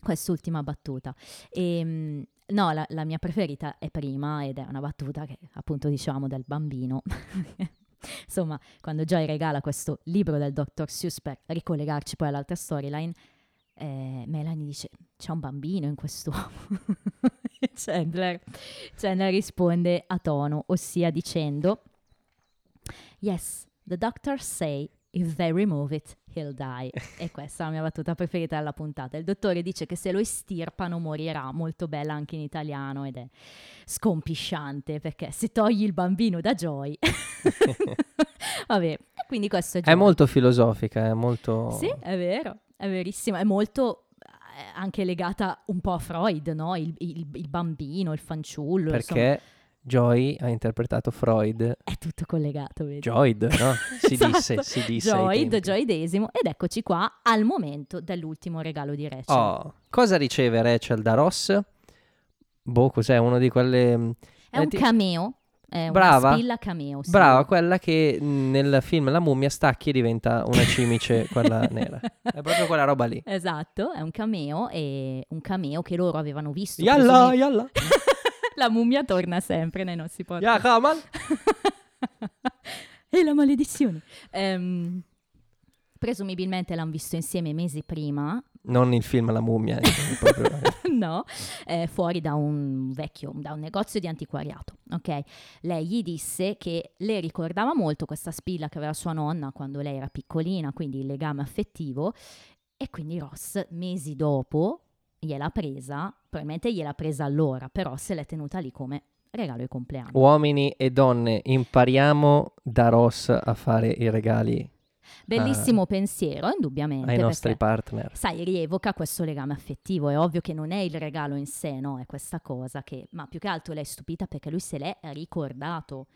Quest'ultima battuta. Ehm, no, la, la mia preferita è prima ed è una battuta che appunto diciamo del bambino. Insomma, quando Joy regala questo libro del Dr. Seuss per ricollegarci poi all'altra storyline, eh, Melanie dice c'è un bambino in quest'uomo. E Chandler, Chandler risponde a tono, ossia dicendo Yes, the doctors say if they remove it, he'll die. e questa è la mia battuta preferita della puntata. Il dottore dice che se lo estirpano morirà, molto bella anche in italiano ed è scompisciante perché se togli il bambino da Joy... Vabbè, e quindi questo è È Joy. molto filosofica, è molto... Sì, è vero, è verissimo, è molto eh, anche legata un po' a Freud, no? Il, il- il bambino, il fanciullo, insomma, Perché Joy ha interpretato Freud. è tutto collegato, vedi? Joyd, no? Si Esatto. disse, si disse. Joyd. Joydesimo, ed eccoci qua al momento dell'ultimo regalo di Rachel. Oh, cosa riceve Rachel da Ross? Boh, cos'è? Uno di quelle... è un ti- cameo, È Brava. una spilla cameo. sì. Brava, quella che mh, nel film La mummia stacchi e diventa una cimice, quella nera. È proprio quella roba lì. Esatto, è un cameo e un cameo che loro avevano visto. Yalla, presumi- yalla. La mummia torna sempre nei nostri Ya podcast. Kamal. e la maledizione. Ehm, presumibilmente l'hanno visto insieme mesi prima, Non il film La mummia. eh, proprio- no, eh, fuori da un vecchio, da un negozio di antiquariato, ok? Lei gli disse che le ricordava molto questa spilla che aveva sua nonna quando lei era piccolina, quindi il legame affettivo, e quindi Ross, mesi dopo, gliel'ha presa, probabilmente gliel'ha presa allora, però se l'è tenuta lì come regalo di compleanno. Uomini e donne, impariamo da Ross a fare i regali Bellissimo pensiero, indubbiamente. ai nostri perché- partner. sai, rievoca questo legame affettivo. È ovvio che non è il regalo in sé, no? È questa cosa che, ma più che altro lei è stupita perché lui se l'è ricordato.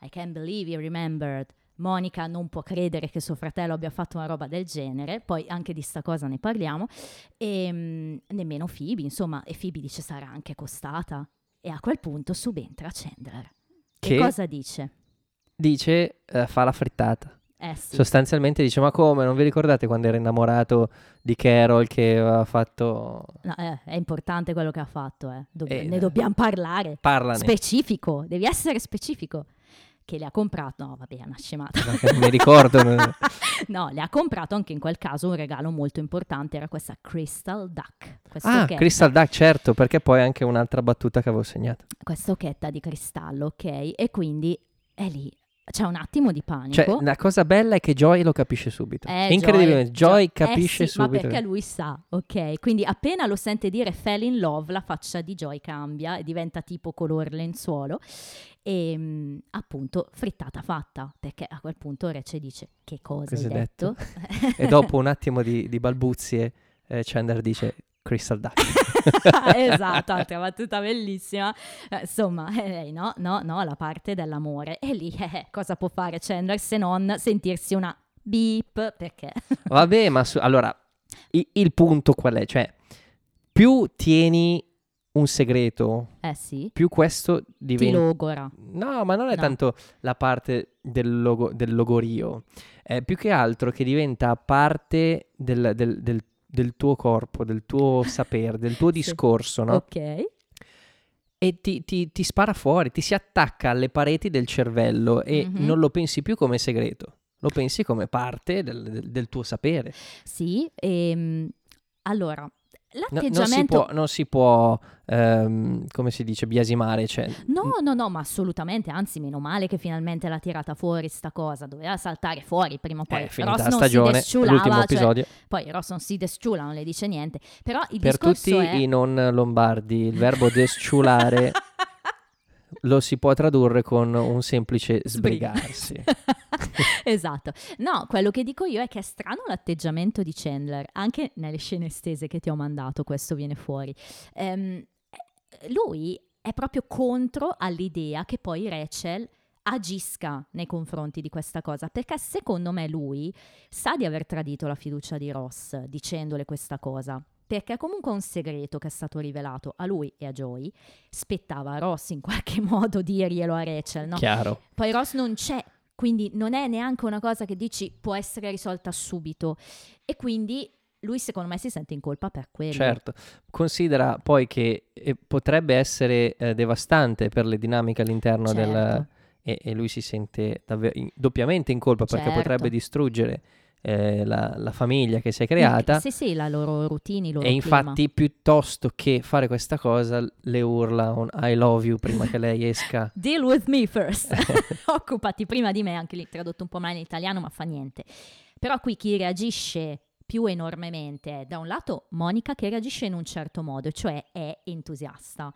I can't believe he remembered. Monica non può credere che suo fratello abbia fatto una roba del genere, poi anche di sta cosa ne parliamo, e mm, nemmeno Phoebe, insomma, e Phoebe dice sarà anche costata. E a quel punto subentra Chandler. Che E cosa dice? dice eh, fa la frittata. Eh sì, Sostanzialmente dice ma come non vi ricordate quando era innamorato di Carol che aveva fatto... no, eh, è importante quello che ha fatto, eh. Dobb- Eh, ne dobbiamo parlare. Parlane. Specifico, devi essere specifico. Che le ha comprato, no vabbè, è una scemata. Non mi ricordo. no, le ha comprato anche in quel caso un regalo molto importante, era questa Crystal Duck. Ah, occhetta, Crystal Duck, certo, perché poi anche un'altra battuta che avevo segnato. questa occhetta di cristallo, ok? E quindi è lì, c'è un attimo di panico. Cioè, la cosa bella è che Joy lo capisce subito. Eh, Incredibilmente, Joy, eh capisce sì, Ma subito. perché lui sa, ok? Quindi appena lo sente dire fell in love, la faccia di Joy cambia e diventa tipo color lenzuolo. E mm, appunto, frittata fatta, perché a quel punto Rece dice che cosa, Cosa hai hai detto? E dopo un attimo di, di balbuzie, eh, Chandler dice Crystal Duck. esatto, altra battuta bellissima. Eh, insomma, eh, lei no, no, no, la parte dell'amore. E lì eh, cosa può fare Chandler se non sentirsi una beep? Perché? Vabbè, ma su- allora, i- il punto qual è? Cioè, più tieni un segreto, Eh sì, più questo ti diventa... logora. No, ma non è No. tanto la parte del, logo- del logorio, è più che altro che diventa parte del, del- del- del tuo corpo, del tuo sapere, del tuo Sì. discorso, no? Ok. E ti, ti- ti spara fuori, ti si attacca alle pareti del cervello e Mhm. non lo pensi più come segreto, lo pensi come parte del, del- del tuo sapere. Sì, ehm, allora, No- non si l'atteggiamento... può, non si può, ehm, come si dice, biasimare. Cioè, No, no, no, ma assolutamente, anzi, meno male che finalmente l'ha tirata fuori sta cosa, doveva saltare fuori prima o poi. è finita Ross la stagione, l'ultimo cioè, episodio. poi Ross non si desciula, non le dice niente, però il Per tutti è... i non lombardi, il verbo desciulare lo si può tradurre con un semplice sbrigarsi. esatto. No, quello che dico io è che è strano l'atteggiamento di Chandler, anche nelle scene estese che ti ho mandato, questo viene fuori. Ehm, eh, lui è proprio contro all'idea che poi Rachel agisca nei confronti di questa cosa, perché secondo me lui sa di aver tradito la fiducia di Ross dicendole questa cosa. Perché è comunque un segreto che è stato rivelato a lui e a Joey. Spettava a Ross in qualche modo dirglielo a Rachel, no? Chiaro. Poi Ross non c'è, quindi non è neanche una cosa che dici può essere risolta subito. E quindi lui secondo me si sente in colpa per quello. Certo, considera poi che eh, potrebbe essere eh, devastante per le dinamiche all'interno del... Certo. E, lui si sente davvero in- doppiamente in colpa perché Certo. potrebbe distruggere eh, la, la famiglia che si è creata. Sì, sì, la loro routine, loro E clima. infatti, piuttosto che fare questa cosa, le urla un I love you prima che lei esca. Deal with me first. Occupati prima di me, anche lì tradotto un po' male in italiano, ma fa niente. Però qui chi reagisce più enormemente è da un lato Monica che reagisce in un certo modo, cioè è entusiasta.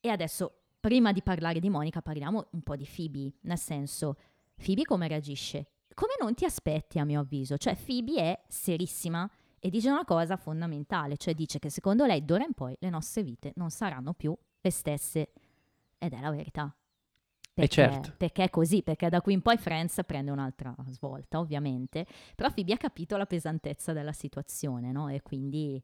E adesso, prima di parlare di Monica, parliamo un po' di Phoebe, nel senso, Phoebe come reagisce? Come non ti aspetti, a mio avviso. Cioè, Phoebe è serissima e dice una cosa fondamentale, cioè dice che secondo lei d'ora in poi le nostre vite non saranno più le stesse. Ed è la verità. E certo. Perché è così, perché da qui in poi Friends prende un'altra svolta, ovviamente. Però Phoebe ha capito la pesantezza della situazione, no? E quindi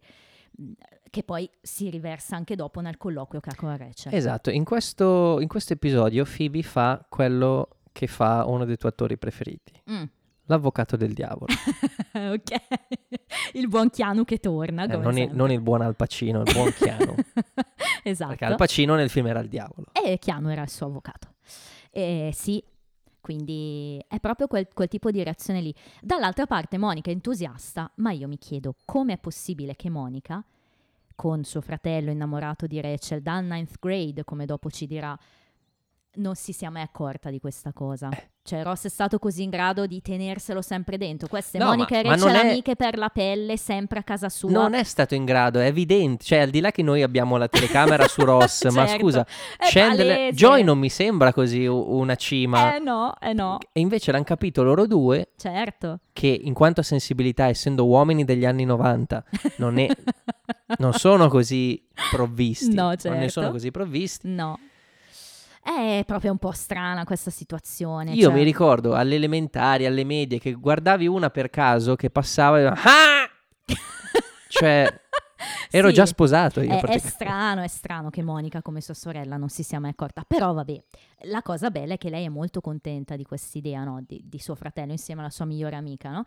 che poi si riversa anche dopo nel colloquio che ha con Rachel. Esatto, in questo, in questo episodio Phoebe fa quello che fa uno dei tuoi attori preferiti, Mm. l'avvocato del diavolo. ok, il buon Chianu che torna. Eh, non, il, non il buon Al Pacino, il buon Chiano. esatto. Perché Al Pacino nel film era il diavolo. E Chiano era il suo avvocato. E sì, quindi è proprio quel, quel tipo di reazione lì. Dall'altra parte Monica è entusiasta, ma io mi chiedo come è possibile che Monica, con suo fratello innamorato di Rachel dal ninth grade, come dopo ci dirà, non si sia mai accorta di questa cosa. Eh. Cioè Ross è stato così in grado di tenerselo sempre dentro. Queste No, Monica ma- e ma Rachel è- amiche per la pelle, sempre a casa sua. Non è stato in grado, è evidente. Cioè, al di là che noi abbiamo la telecamera su Ross, ma Certo, scusa, è Chandler. Joy non mi sembra così una cima. Eh no, eh no, E invece l'hanno capito loro due certo. che in quanto a sensibilità, essendo uomini degli anni 90, non, è- non sono così provvisti. No, Non ne certo. sono così provvisti. No. È proprio un po' strana questa situazione. Io cioè- mi ricordo alle elementari, alle medie, che guardavi una per caso che passava e... Ah! cioè, ero Sì, già sposato io. È, è strano, è strano che Monica, come sua sorella, non si sia mai accorta. Però vabbè, la cosa bella è che lei è molto contenta di quest'idea, no? Di, di suo fratello insieme alla sua migliore amica, no?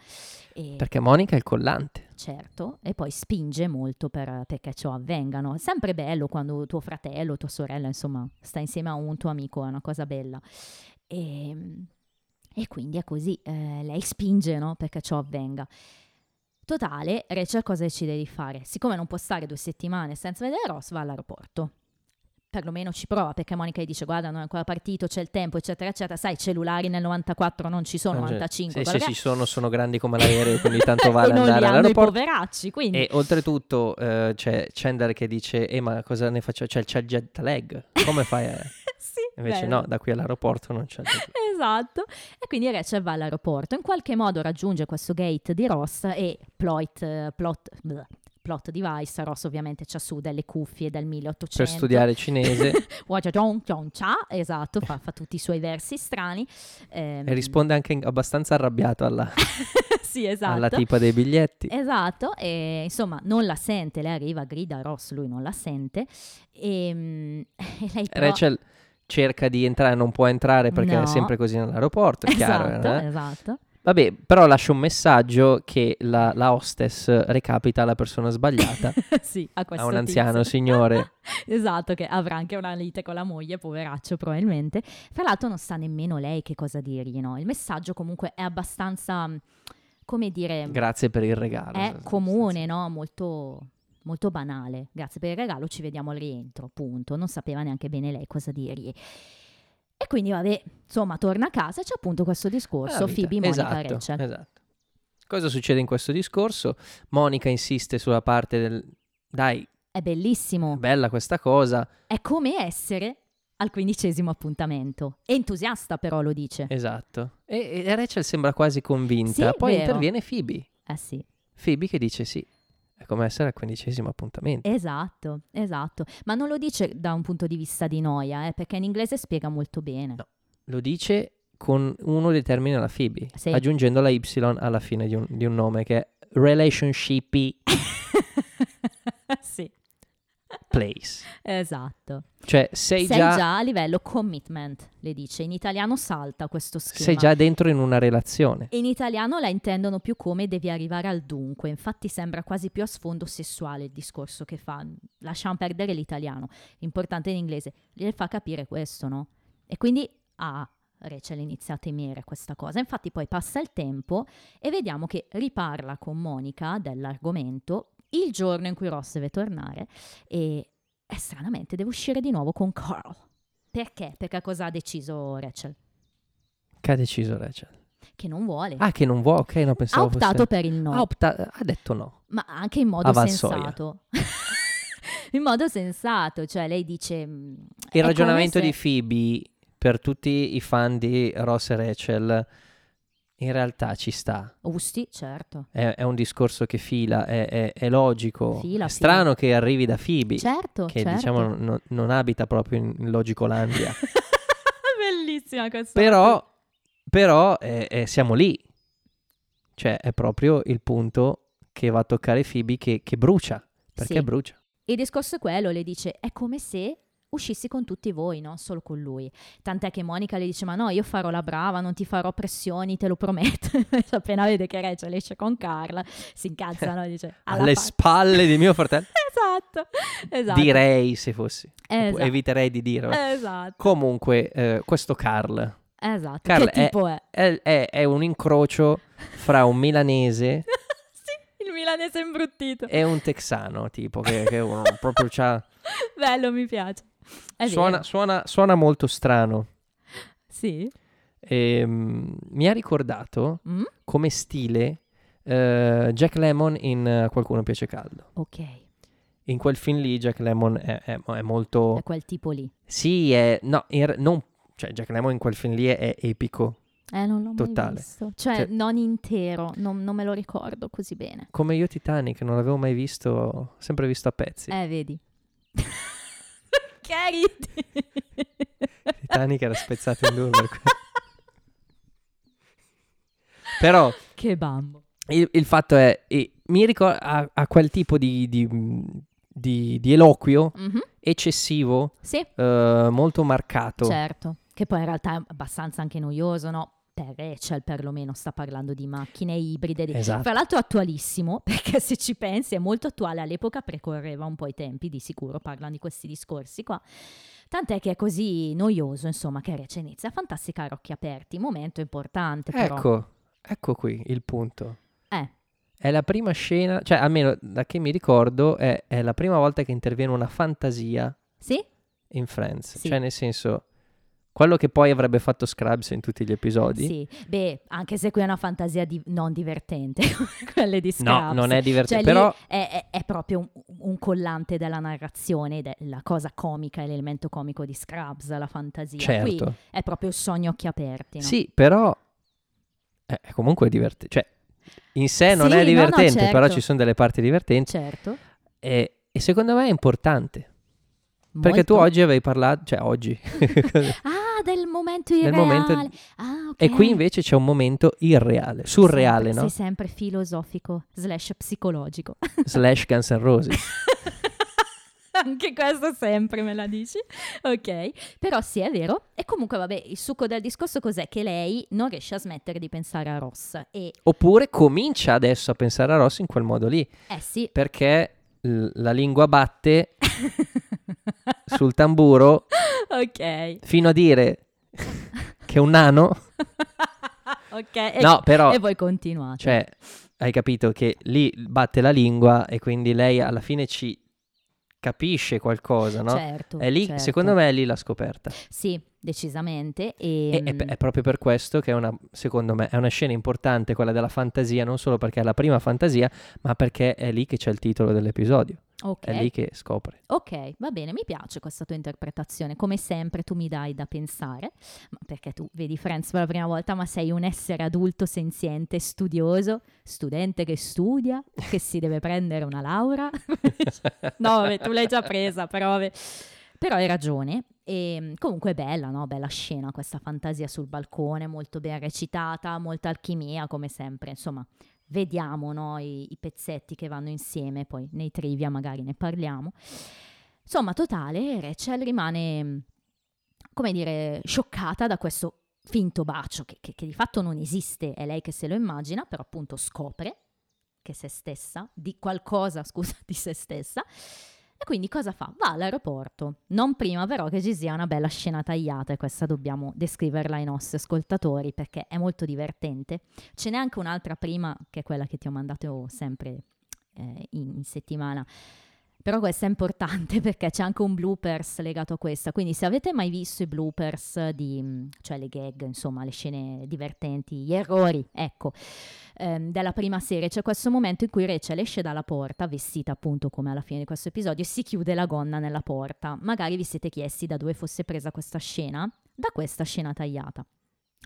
E, Perché Monica è il collante. certo, e poi spinge molto per- perché ciò avvenga, no? È sempre bello quando tuo fratello, tua sorella, insomma, sta insieme a un tuo amico, è una cosa bella. E, e quindi è così, eh, lei spinge, no? Perché ciò avvenga. Totale, Rachel cosa decide di fare? Siccome non può stare due settimane senza vedere Ross, va all'aeroporto. Perlomeno ci prova, perché Monica gli dice, guarda, non è ancora partito, c'è il tempo, eccetera, eccetera. Sai, cellulari nel 94 non ci sono, Non c'è- 95. Sì, quello sì, che ci sono, sono grandi come l'aereo, quindi tanto vale andare hanno i all'aeroporto. poveracci, quindi... E oltretutto eh, c'è Chandler che dice, eh ma cosa ne faccio? Cioè c'è il jet lag, come fai? a-" sì, Invece vero. no, da qui all'aeroporto non c'è. Esatto, e quindi Rachel va all'aeroporto, in qualche modo raggiunge questo gate di Ross e plot, eh, plot, bleh, plot device, Ross ovviamente c'ha su delle cuffie del 1800. Per studiare cinese esatto, fa, fa tutti i suoi versi strani. ehm, e risponde anche abbastanza arrabbiato alla, sì, esatto. alla tipa dei biglietti. Esatto, e insomma non la sente, lei arriva, grida a Ross, lui non la sente e, mm, e lei però... Rachel cerca di entrare, non può entrare perché No. è sempre così nell'aeroporto, è chiaro. Esatto, eh? esatto. Vabbè, però lascia un messaggio che la, la hostess recapita alla persona sbagliata, sì, a questo a un anziano tizio. signore. esatto, che avrà anche una lite con la moglie, poveraccio probabilmente. Fra l'altro non sa nemmeno lei che cosa dirgli, no? Il messaggio comunque è abbastanza, come dire, Grazie per il regalo. è comune, no? Molto, molto banale. Grazie per il regalo, ci vediamo al rientro, punto. Non sapeva neanche bene lei cosa dirgli. E quindi vabbè, insomma, torna a casa e c'è appunto questo discorso. Phoebe, Monica, esatto, Rachel. esatto. Cosa succede in questo discorso? Monica insiste sulla parte del... Dai, È bellissimo. bella questa cosa. È come essere al quindicesimo appuntamento. Entusiasta però lo dice. Esatto. E, e Rachel sembra quasi convinta. Sì, Poi vero. interviene Phoebe. Eh sì. Phoebe che dice sì. È come essere al quindicesimo appuntamento. Esatto, esatto. Ma non lo dice da un punto di vista di noia, eh, perché in inglese spiega molto bene. No. Lo dice con uno dei termini alla Phoebe, Sì. aggiungendo la Y alla fine di un, di un nome che è relationshipy sì, place. esatto. Cioè sei, Sei già, già, a livello commitment, le dice. In italiano salta questo schema. sei già dentro in una relazione. In italiano la intendono più come devi arrivare al dunque, infatti sembra quasi più a sfondo sessuale il discorso che fa. Lasciamo perdere l'italiano, l'importante è in inglese, gli fa capire questo, no? E quindi ah, Rachel inizia a temere questa cosa. Infatti poi passa il tempo e vediamo che riparla con Monica dell'argomento il giorno in cui Ross deve tornare e, e stranamente deve uscire di nuovo con Carl. Perché? Perché cosa ha deciso Rachel? Che ha deciso Rachel? Che non vuole. Ah, che non vuole? Ok, no, ha pensavo optato fosse... per il no. Ha, opta- ha detto no. ma anche in modo sensato. in modo sensato, cioè lei dice... mm, Il ragionamento se- di Phoebe per tutti i fan di Ross e Rachel in realtà ci sta. Usti, certo. È, è un discorso che fila, è, è- è logico. Fila, è fila. strano che arrivi da Phoebe, Certo, che certo. diciamo non, non abita proprio in, in Logicolandia. Bellissima questa. però però eh, siamo lì. Cioè è proprio il punto che va a toccare Phoebe che, che brucia. Perché Sì. brucia. Il discorso è quello, le dice, è come se uscissi con tutti voi, non solo con lui. Tant'è che Monica le dice, ma no, io farò la brava, non ti farò pressioni, te lo prometto. Appena vede che Rachel esce con Carla, si incazza, no? Dice, Alle fa- spalle di mio fratello. Esatto, esatto. Direi se fossi. Esatto. Eviterei di vabbè. Esatto, Comunque, eh, questo Carl esatto. Che tipo è? è, è- è un incrocio fra un milanese milanese imbruttito. e un texano, tipo, che, che uno proprio c'ha... Bello, mi piace. Suona, suona- suona molto strano. Sì. Ehm, mi ha ricordato Mm? come stile eh, Jack Lemmon in eh, Qualcuno piace caldo. Ok, In quel film lì Jack Lemmon è, è- è molto... è quel tipo lì. Sì, è... No, in non... Cioè, Jack Lemmon in quel film lì è, è epico. Eh, non l'ho Totale. visto. Cioè, Cioè- non intero, non, non me lo ricordo così bene. Come io Titanic, non l'avevo mai visto, sempre visto a pezzi. Eh, vedi. ridi? Titanic era spezzato in due per quello. Però che bambo. il, il fatto è, e mi ricorda a, a quel tipo di, di, di- di eloquio Mhm. eccessivo, Sì, eh, molto marcato. certo. Che poi in realtà è abbastanza anche noioso, no? Per Rachel perlomeno sta parlando di macchine ibride. Di... Esatto. Fra l'altro attualissimo, perché se ci pensi è molto attuale, all'epoca precorreva un po' i tempi, di sicuro parlano di questi discorsi qua. Tant'è che è così noioso, insomma, che Rachel inizia a fantasticare occhi aperti. Momento importante, però. Ecco, ecco qui il punto. Eh, È la prima scena, cioè almeno da che mi ricordo, è, è la prima volta che interviene una fantasia sì? in Friends. Sì. Cioè nel senso, quello che poi avrebbe fatto Scrubs in tutti gli episodi. Sì. Beh, anche se qui è una fantasia di- non divertente, quelle di No, Scrubs. non è divertente, Cioè, però è, è- è proprio un, un collante della narrazione è la cosa comica, l'elemento comico di Scrubs, la fantasia. Qui certo. è proprio il sogno occhi aperti, no? Sì, però è, è comunque divertente. Cioè, in sé non Sì, no, è no, divertente, però certo. ci sono delle parti divertenti. Certo. E, e secondo me è importante. Perché tu molto. oggi avevi parlato, cioè oggi. Ah, del momento irreale. momento- Ah, ok. e qui invece c'è un momento irreale, surreale, Sempre- no? Sei sempre filosofico slash psicologico. Slash Guns N' Roses. Anche questo sempre me la dici. Ok, però sì, è vero. E comunque, vabbè, il succo del discorso cos'è? Che lei non riesce a smettere di pensare a Ross. E, Oppure comincia adesso a pensare a Ross in quel modo lì. eh sì. Perché l- la lingua batte sul tamburo ok. fino a dire che è un nano. ok. E, No, però, e voi continuate. cioè, hai capito che lì batte la lingua e quindi lei alla fine ci capisce qualcosa, no? Certo. È lì, certo. secondo me, è lì la scoperta. Sì, decisamente. E, E è, è proprio per questo che è una, secondo me, è una scena importante quella della fantasia, non solo perché è la prima fantasia, ma perché è lì che c'è il titolo dell'episodio. Ok. È lì che scopre. Ok, va bene, mi piace questa tua interpretazione. Come sempre tu mi dai da pensare, perché tu vedi Friends per la prima volta, ma sei un essere adulto, senziente, studioso, studente che studia, che si deve prendere una laurea. no, vabbè, tu l'hai già presa, però vabbè. Però hai ragione. E comunque è bella, no? Bella scena, questa fantasia sul balcone, molto ben recitata, molta alchimia, come sempre. Insomma, vediamo no, i, i pezzetti che vanno insieme, poi nei trivia magari ne parliamo. Insomma, totale, Rachel rimane, come dire, scioccata da questo finto bacio che, che- che di fatto non esiste, è lei che se lo immagina, però appunto scopre che se stessa, di qualcosa, scusa, di se stessa. E quindi cosa fa? Va all'aeroporto, non prima però che ci sia una bella scena tagliata e questa dobbiamo descriverla ai nostri ascoltatori perché è molto divertente. Ce n'è anche un'altra prima che è quella che ti ho mandato sempre eh, in, in settimana. Però questa è importante perché c'è anche un bloopers legato a questa. Quindi se avete mai visto i bloopers di, mh, cioè le gag, insomma, le scene divertenti, gli errori, ecco, ehm, della prima serie, c'è questo momento in cui Rachel esce dalla porta, vestita appunto come alla fine di questo episodio, e si chiude la gonna nella porta. Magari vi siete chiesti da dove fosse presa questa scena? Da questa scena tagliata.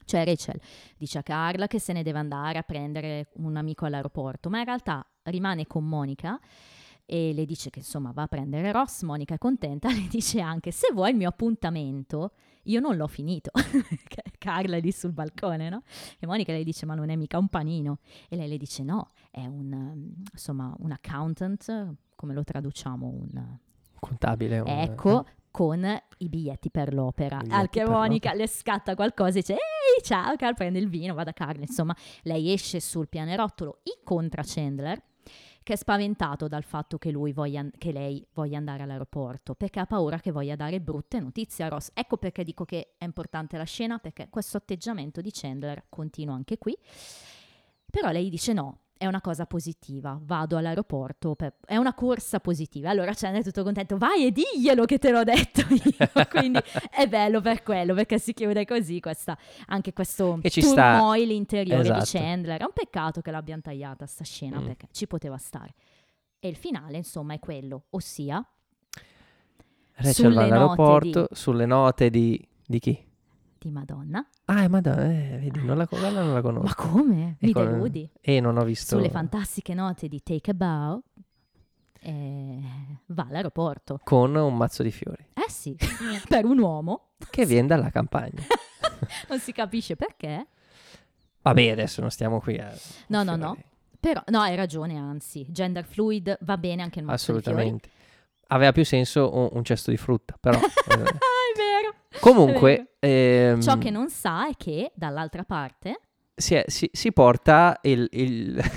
Cioè Rachel dice a Carla che se ne deve andare a prendere un amico all'aeroporto, ma in realtà rimane con Monica e le dice che insomma va a prendere Ross, Monica è contenta, le dice anche se vuoi il mio appuntamento, io non l'ho finito. Carla è lì sul balcone, no? E Monica le dice ma non è mica un panino. E lei le dice no, è un, um, insomma, un accountant come lo traduciamo? Un... Contabile. un- Ecco, con i biglietti per l'opera. Biglietti Al che Monica le scatta qualcosa e dice, ehi, ciao Carl, prende il vino, va da Carl. Insomma, lei esce sul pianerottolo, incontra Chandler, che è spaventato dal fatto che, voglia, che lei voglia andare all'aeroporto, perché ha paura che voglia dare brutte notizie a Ross. Ecco perché dico che è importante la scena, perché questo atteggiamento di Chandler continua anche qui. Però lei dice no, è una cosa positiva, vado all'aeroporto, per- è una corsa positiva. Allora Chandler è tutto contento, vai e diglielo che te l'ho detto io. Quindi è bello per quello, perché si chiude così questa, anche questo E ci sta- turmoil interiore di Esatto. Chandler. È un peccato che l'abbiano tagliata sta scena, Mm. perché ci poteva stare. E il finale, insomma, è quello, ossia Rachel sulle va note all'aeroporto sulle note di, di chi? Di Madonna. Ah, è Madonna, eh, vedi, non la, quella non la conosco. Ma come? Mi Ecco, deludi? E non ho visto... Sulle fantastiche note di Take a Bow, eh, va all'aeroporto. Con un mazzo di fiori. Eh sì, per un uomo. Che viene dalla campagna. Non si capisce perché. Vabbè, adesso non stiamo qui a... No, no, no. Però, no, hai ragione, anzi. Gender fluid va bene anche il mazzo di fiori. Assolutamente. Aveva più senso un, un cesto di frutta, però... eh, ah, è vero. Comunque... ehm, Ciò che non sa è che dall'altra parte... si, è- si- si porta il... il-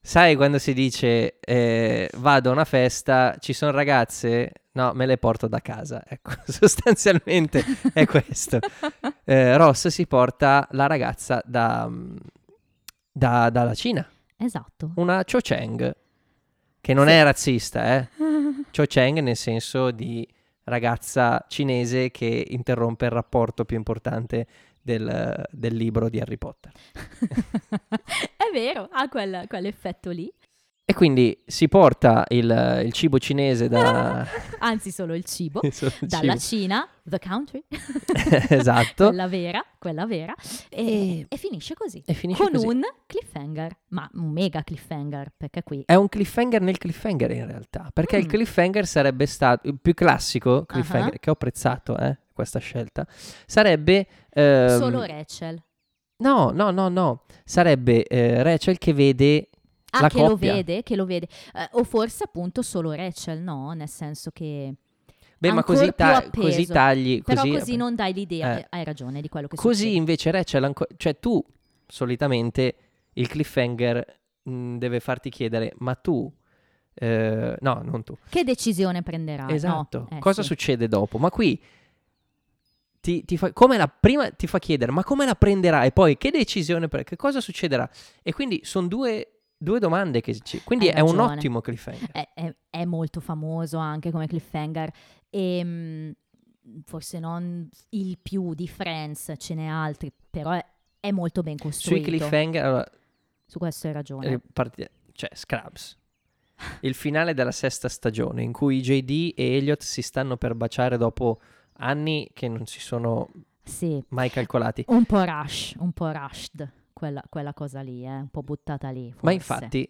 Sai quando si dice eh, vado a una festa, ci sono ragazze? No, me le porto da casa. Ecco, sostanzialmente è questo. Eh, Ross si porta la ragazza da, da- dalla Cina, esatto. una Cho Cheng, che non Sì. è razzista, eh. Cho Cheng nel senso di ragazza cinese che interrompe il rapporto più importante del, del libro di Harry Potter. è vero, ha quel- quell'effetto lì. E quindi si porta il, il cibo cinese da... Anzi, solo il cibo. il Dalla cibo. Cina, the country, esatto. quella vera, quella vera, e, e finisce così. E finisce con così. un cliffhanger, ma un mega cliffhanger, perché qui È un cliffhanger nel cliffhanger in realtà, perché il Mm. cliffhanger sarebbe stato il più classico cliffhanger Ah. che ho apprezzato, eh, questa scelta, sarebbe ehm, solo Rachel. No, no, no, no, sarebbe eh, Rachel che vede Ah, che lo vede, che lo vede. Eh, o forse appunto solo Rachel, no? Nel senso che... Beh, ma così, ta- così tagli Però così, così non dai l'idea, Eh. hai ragione di quello che Così succede. invece Rachel anco- cioè tu solitamente il cliffhanger mh, deve farti chiedere, ma tu eh, no, non tu. Che decisione prenderai? Esatto. No, eh, Cosa sì. succede dopo? Ma qui ti, ti fa, come la, prima ti fa chiedere, ma come la prenderà? E poi che decisione Che cosa succederà? E quindi sono due, due domande che ci... Quindi è un ottimo cliffhanger. È, è- è molto famoso anche come cliffhanger e mm, forse non il più di Friends, ce n'è altri, però è, è molto ben Sui costruito. cliffhanger, allora, Su questo hai ragione. parti- cioè Scrubs. Il finale della sesta stagione in cui JD e Elliot si stanno per baciare dopo anni che non si sono Sì, mai calcolati. un po' rush, un po' rushed, quella, quella cosa lì, eh, un po' buttata lì. Ma forse. infatti,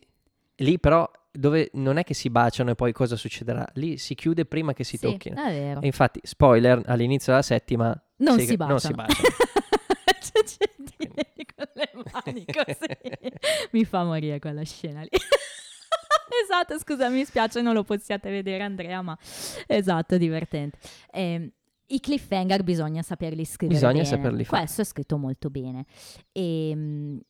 lì però, dove non è che si baciano e poi cosa succederà? Lì si chiude prima che si Sì, tocchino. è vero. E infatti, spoiler, all'inizio della settima Non si- si non si baciano. baciano. C'è Gentili con le mani così. Mi fa morire quella scena lì. esatto, scusa, mi spiace non lo possiate vedere Andrea, ma esatto, divertente. Ehm, I cliffhanger bisogna saperli scrivere Bisogna bene. saperli fare. Questo è scritto molto bene. E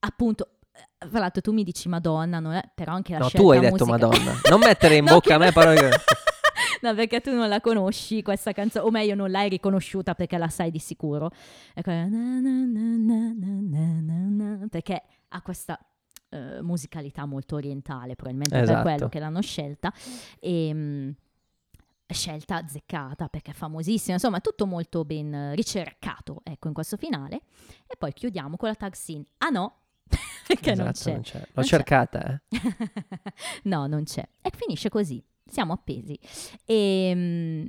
appunto, eh, tra l'altro tu mi dici Madonna, non è- però anche la No, scelta tu hai detto musicale- Madonna. Non mettere in No, bocca che- a me parole. No, perché tu non la conosci questa canzone, o meglio, non l'hai riconosciuta perché la sai di sicuro. Na na na perché ha questa eh, musicalità molto orientale, probabilmente per Esatto. quello che l'hanno scelta. E, mm, scelta azzeccata perché è famosissima, insomma, è tutto molto ben ricercato, ecco, in questo finale. E poi chiudiamo con la tag scene. Ah no, perché non Esatto, c'è. non c'è. L'ho Non c'è. cercata, eh. no, non c'è. E finisce così. Siamo appesi. E mm,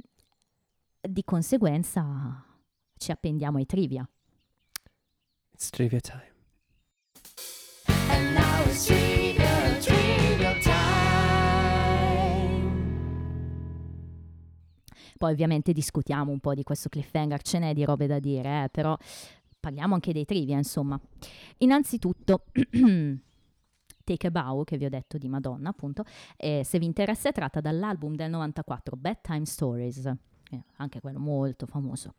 di conseguenza ci appendiamo ai trivia. It's trivia time. And now it's trivia Poi ovviamente discutiamo un po' di questo cliffhanger, ce n'è di robe da dire, eh, però parliamo anche dei trivia, insomma. Innanzitutto, Take a Bow, che vi ho detto di Madonna, appunto, e se vi interessa è tratta dall'album del 94, Bedtime Stories, eh, anche quello molto famoso.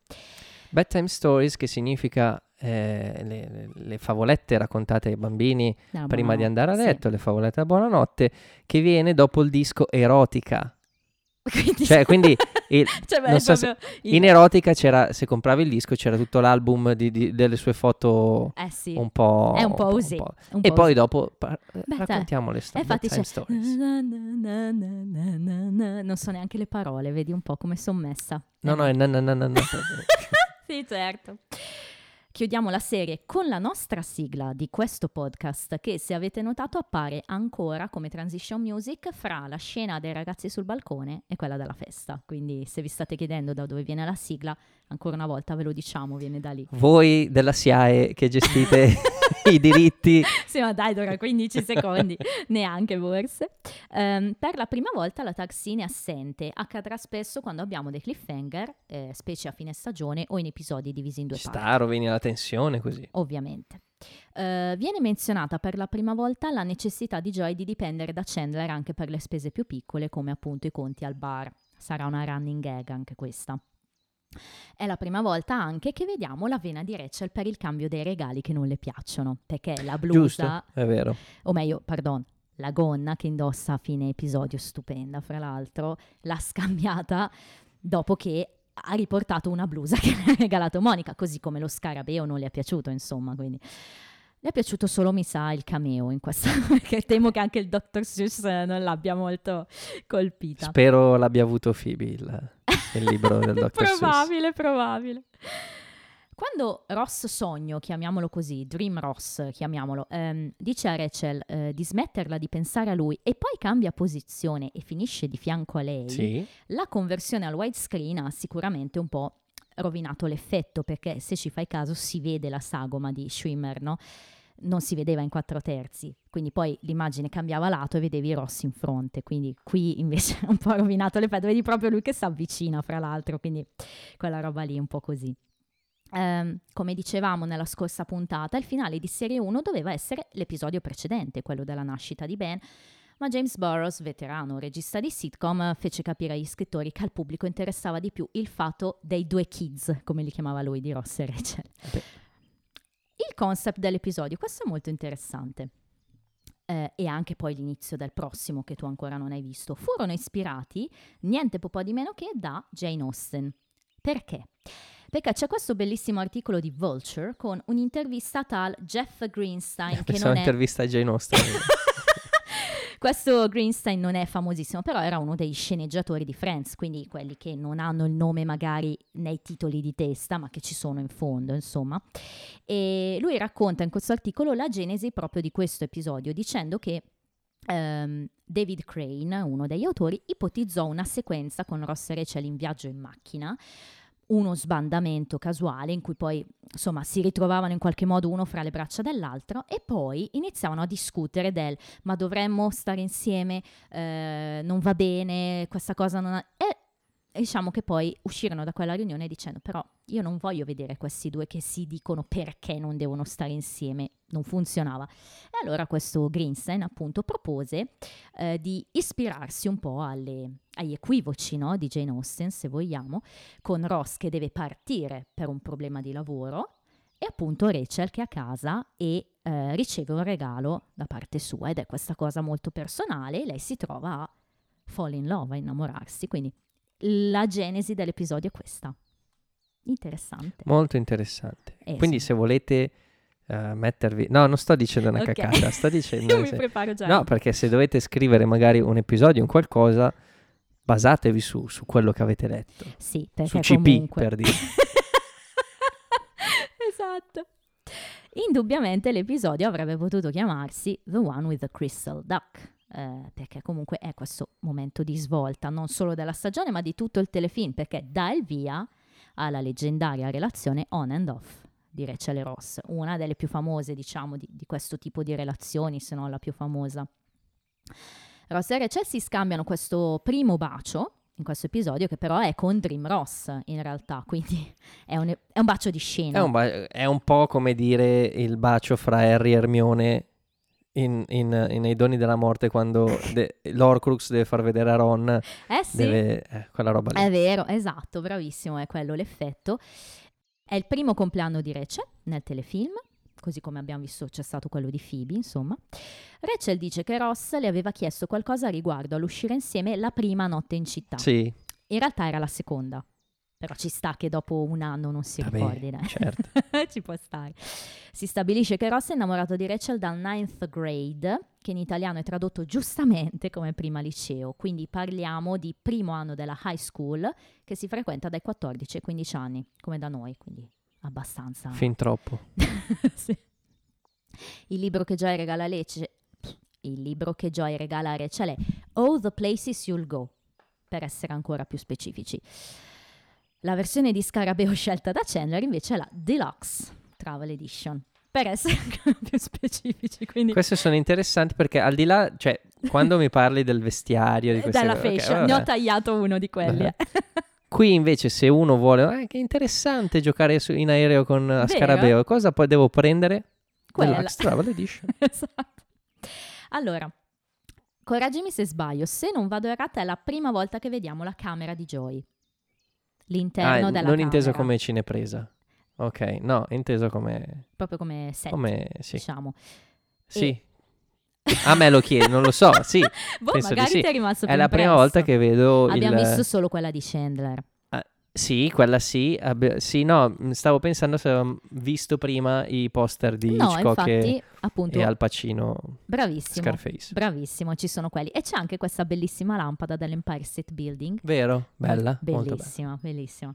Bedtime Stories, che significa eh, le, le- le favolette raccontate ai bambini Dalla prima di andare a sì. letto, le favolette a buonanotte, che viene dopo il disco Erotica. Quindi, Cioè, quindi il- Cioè, beh, so se- il- in Erotica c'era, se compravi il disco, c'era tutto l'album di- di- delle sue foto Eh sì, un po'... è un po' un po'. un E po' poi osè. dopo par- Beh, raccontiamo le sto- E na na. non so neanche le parole, vedi un po' come sono messa. No, Eh, no, è na na na na na. sì, certo. Chiudiamo la serie con la nostra sigla di questo podcast che se avete notato appare ancora come transition music fra la scena dei ragazzi sul balcone e quella della festa. Quindi se vi state chiedendo da dove viene la sigla, ancora una volta ve lo diciamo, viene da lì. Voi della SIAE che gestite i diritti, Sì, ma dai, dura 15 secondi, neanche forse. Ehm, per la prima volta la scene è assente. Accadrà spesso quando abbiamo dei cliffhanger, eh, specie a fine stagione o in episodi divisi in due ci parti. sta, rovini la tensione così. Ovviamente. Eh, viene menzionata per la prima volta la necessità di Joy di dipendere da Chandler anche per le spese più piccole, come appunto i conti al bar. Sarà una running gag anche questa. È la prima volta anche che vediamo la vena di Rachel per il cambio dei regali che non le piacciono, perché la Giusto, blusa, è vero. o meglio, pardon, la gonna che indossa a fine episodio, stupenda fra l'altro, l'ha scambiata dopo che ha riportato una blusa che le ha regalato Monica, così come lo scarabeo non le è piaciuto, insomma, quindi... Le è piaciuto solo, mi sa, il cameo in questa, perché temo che anche il Dr. Seuss eh, non l'abbia molto colpita. Spero l'abbia avuto Phoebe il, il libro del Dr. Seuss. probabile, probabile. Quando Ross Sogno, chiamiamolo così, Dream Ross, chiamiamolo, ehm, dice a Rachel eh, di smetterla di pensare a lui e poi cambia posizione e finisce di fianco a lei, Sì, la conversione al widescreen ha sicuramente un po' rovinato l'effetto perché se ci fai caso si vede la sagoma di Schwimmer, no? Non si vedeva in quattro terzi, quindi poi l'immagine cambiava lato e vedevi Ross in fronte, quindi qui invece un po' rovinato l'effetto, vedi proprio lui che si avvicina fra l'altro, quindi quella roba lì un po' così. Ehm, come dicevamo nella scorsa puntata, il finale di serie 1 doveva essere l'episodio precedente, quello della nascita di Ben, ma James Burroughs, veterano regista di sitcom, fece capire agli scrittori che al pubblico interessava di più il fatto dei due kids, come li chiamava lui, di Ross e Rachel. Beh. Il concept dell'episodio, questo è molto interessante. eh, e anche poi l'inizio del prossimo che tu ancora non hai visto, furono ispirati niente po' di meno che da Jane Austen. Perché? Perché c'è questo bellissimo articolo di Vulture con un'intervista a tal Jeff Greenstein che pensavo non è... intervista a Jane Austen. Questo Greenstein non è famosissimo, però era uno dei sceneggiatori di Friends, quindi quelli che non hanno il nome magari nei titoli di testa, ma che ci sono in fondo, insomma. E lui racconta in questo articolo la genesi proprio di questo episodio, dicendo che ehm, David Crane, uno degli autori, ipotizzò una sequenza con Ross e Rachel in viaggio in macchina, uno sbandamento casuale in cui poi insomma si ritrovavano in qualche modo uno fra le braccia dell'altro e poi iniziavano a discutere del ma dovremmo stare insieme, eh, non va bene, questa cosa non ha... E diciamo che poi uscirono da quella riunione dicendo però io non voglio vedere questi due che si dicono perché non devono stare insieme, non funzionava. E allora questo Greenstein appunto propose eh, di ispirarsi un po' alle- agli equivoci no, di Jane Austen, se vogliamo, con Ross che deve partire per un problema di lavoro e appunto Rachel che è a casa e eh, riceve un regalo da parte sua ed è questa cosa molto personale lei si trova a fall in love, a innamorarsi, quindi la genesi dell'episodio è questa. Interessante. Molto interessante. Eh, Quindi sì. se volete eh, mettervi... No, non sto dicendo una Ok. cacata, sto dicendo... Io mi se- preparo già. No, perché se dovete scrivere magari un episodio, un qualcosa, basatevi su, su quello che avete letto. Sì, Su perché CP, comunque... per dire. esatto. Indubbiamente l'episodio avrebbe potuto chiamarsi The One with the Crystal Duck, eh, perché comunque è questo momento di svolta, non solo della stagione, ma di tutto il telefilm, perché dà il via alla leggendaria relazione on and off di Rachel e Ross, una delle più famose, diciamo, di, di questo tipo di relazioni, se non la più famosa. Ross e Rachel si scambiano questo primo bacio in questo episodio, che però è con Dream Ross in realtà, quindi è un, è un bacio di scena. È un, ba- è un po' come dire il bacio fra Harry e Hermione in, in- in- nei doni della morte quando de- l'Orcrux deve far vedere a Ron, Eh sì, deve, eh, quella roba lì. è vero, esatto, bravissimo, è quello l'effetto. È il primo compleanno di Rachel nel telefilm, così come abbiamo visto c'è stato quello di Phoebe, insomma. Rachel dice che Ross le aveva chiesto qualcosa riguardo all'uscire insieme la prima notte in città. Sì, In realtà era la seconda, però ci sta che dopo un anno non si Vabbè, ricordi. dai. certo. ci può stare. Si stabilisce che Ross è innamorato di Rachel dal ninth grade, che in italiano è tradotto giustamente come prima liceo, quindi parliamo di primo anno della high school che si frequenta dai 14 ai 15 anni, come da noi, quindi abbastanza. fin troppo. Sì. Il libro che Joy regala a Lecce, il libro che Joy regala a Rachel è All the Places You'll Go, per essere ancora più specifici. La versione di Scarabeo scelta da Chandler invece è la Deluxe Travel Edition, per essere più specifici. Quindi Queste sono interessanti perché al di là, cioè, quando mi parli del vestiario, di queste dalla ok, fashion, ne ho tagliato uno di quelli. eh. Qui invece se uno vuole, eh, che interessante giocare su- in aereo con a Vero? Scarabeo, cosa poi devo prendere? Quella. Deluxe Travel Edition. esatto. Allora, correggimi se sbaglio, se non vado errata è la prima volta che vediamo la camera di Joy. L'interno Ah, della non camera. inteso come cinepresa. Ok, no, inteso come... Proprio come set, come sì. diciamo. sì. A me lo chiedi, non lo so, sì. Boh, magari sì. ti è rimasto È la prima volta che vedo Abbiamo il... visto solo quella di Chandler. Sì, quella sì. abbi- Sì, no, mh, stavo pensando se avevamo visto prima i poster di no, Hitchcock infatti, e, appunto, e Al Pacino bravissimo. Scarface. Bravissimo, ci sono quelli. E c'è anche questa bellissima lampada dell'Empire State Building. Vero? Bella? Bella. Bellissima, bellissima.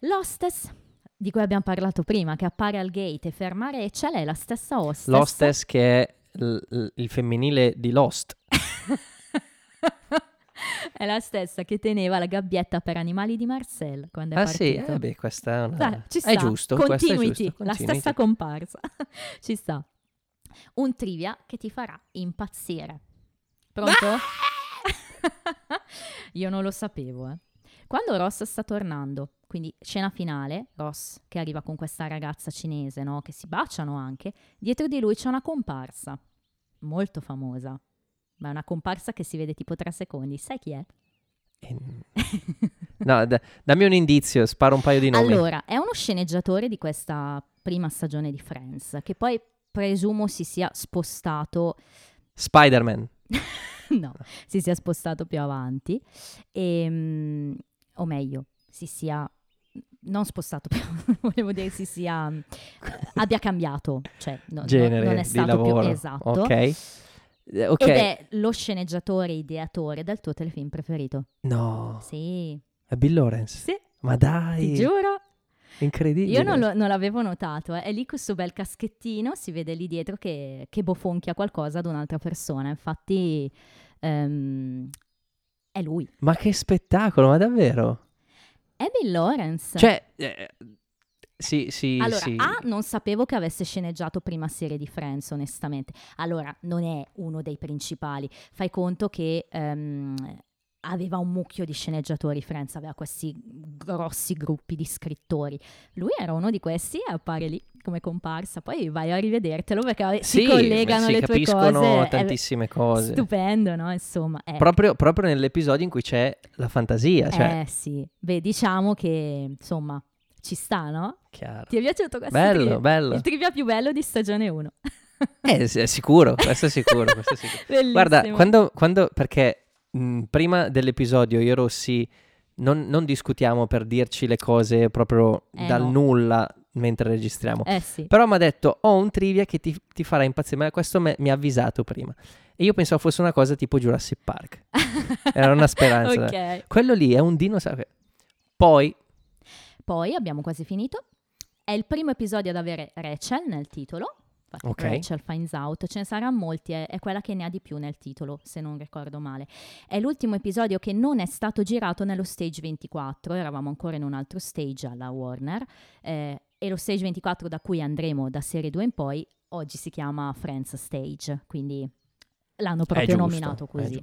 L'hostess, di cui abbiamo parlato prima, che appare al gate e ferma Rachel, è la stessa hostess. L'hostess che è l- l- il femminile di Lost. è la stessa che teneva la gabbietta per animali di Marcel quando è Ah sì, partito. eh, beh, questa è una... Sta. È giusto, è Continuity, giusto. la continuity. stessa comparsa. ci sta. Un trivia che ti farà impazzire. Pronto? Io non lo sapevo, eh. Quando Ross sta tornando, quindi scena finale, Ross che arriva con questa ragazza cinese, no? Che si baciano anche, dietro di lui c'è una comparsa, molto famosa, ma è una comparsa che si vede tipo tre secondi. Sai chi è? Eh, No, da- dammi un indizio, sparo un paio di nomi. Allora, è uno sceneggiatore di questa prima stagione di Friends, che poi presumo si sia spostato, Spider-Man. no, si sia spostato più avanti, ehm, o meglio, si sia, non spostato più, volevo dire si sia, eh, abbia cambiato, cioè no- no- Genere non è stato più esatto. Ok. Eh, ok. Ed è lo sceneggiatore ideatore del tuo telefilm preferito. No, Sì, è Bill Lawrence. sì, Ma dai, ti giuro. incredibile. Io non, lo- non l'avevo notato, eh. è lì questo bel caschettino, si vede lì dietro che, che bofonchia qualcosa ad un'altra persona, infatti ehm, è lui, Ma che spettacolo, ma davvero? è Bill Lawrence. Cioè, eh, sì, sì, allora, sì. A, non sapevo che avesse sceneggiato prima serie di Friends, onestamente. Allora, non è uno dei principali. Fai conto che ehm, aveva un mucchio di sceneggiatori Friends, aveva questi grossi gruppi di scrittori. Lui era uno di questi e appare lì come comparsa. Poi vai a rivedertelo perché Sì, si collegano si le tue cose. È tantissime cose. Stupendo, no? Insomma, è- Proprio, proprio nell'episodio in cui c'è la fantasia, cioè, eh sì. Beh, diciamo che insomma ci sta, no? chiaro. Ti è piaciuto questo Bello, trivia? bello. Il trivia più bello di stagione 1. Eh, è sicuro, questo è sicuro, questo è sicuro. Guarda, quando, quando- perché mh, prima dell'episodio io Rossi non, non discutiamo per dirci le cose proprio Eh, dal no. nulla mentre registriamo. Eh sì. Però mi ha detto, ho un trivia che ti, ti farà impazzire, ma questo me- mi ha avvisato prima. E io pensavo fosse una cosa tipo Jurassic Park. Era una speranza. ok. Quello lì è un dinosauro. Poi, Poi abbiamo quasi finito. È il primo episodio ad avere Rachel nel titolo. Infatti, Ok. Rachel finds out. Ce ne saranno molti, è, è quella che ne ha di più nel titolo, se non ricordo male. È l'ultimo episodio che non è stato girato nello stage 24. Eravamo ancora in un altro stage alla Warner. eh, e lo stage 24 da cui andremo da serie 2 in poi, oggi si chiama Friends Stage. Quindi l'hanno proprio giusto, nominato così.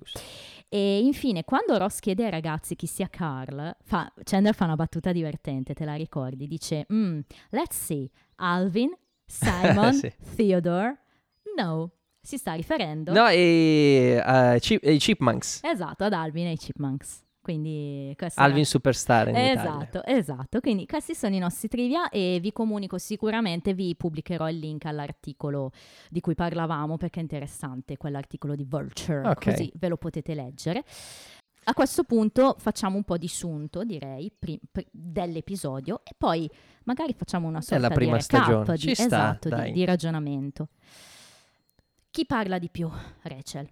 E infine, quando Ross chiede ai ragazzi chi sia Carl, fa, Chandler fa una battuta divertente, te la ricordi? Dice, "Mm, let's see, Alvin, Simon, Sì. Theodore, no, si sta riferendo No, e, eh, Chip- e i Chipmunks. esatto ad Alvin e i Chipmunks. Quindi Alvin era- Superstar in Italia. Esatto, esatto. Quindi questi sono i nostri trivia e vi comunico sicuramente, vi pubblicherò il link all'articolo di cui parlavamo perché è interessante, quell'articolo di Vulture, Ok. così ve lo potete leggere. A questo punto facciamo un po' di sunto, direi, pri- pri- dell'episodio e poi magari facciamo una sorta di recap, stagione. di, sta, esatto, di, di ragionamento. Chi parla di più? Rachel.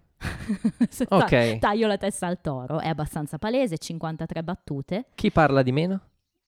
Ok. Taglio la testa al toro, è abbastanza palese, 53 battute. Chi parla di meno?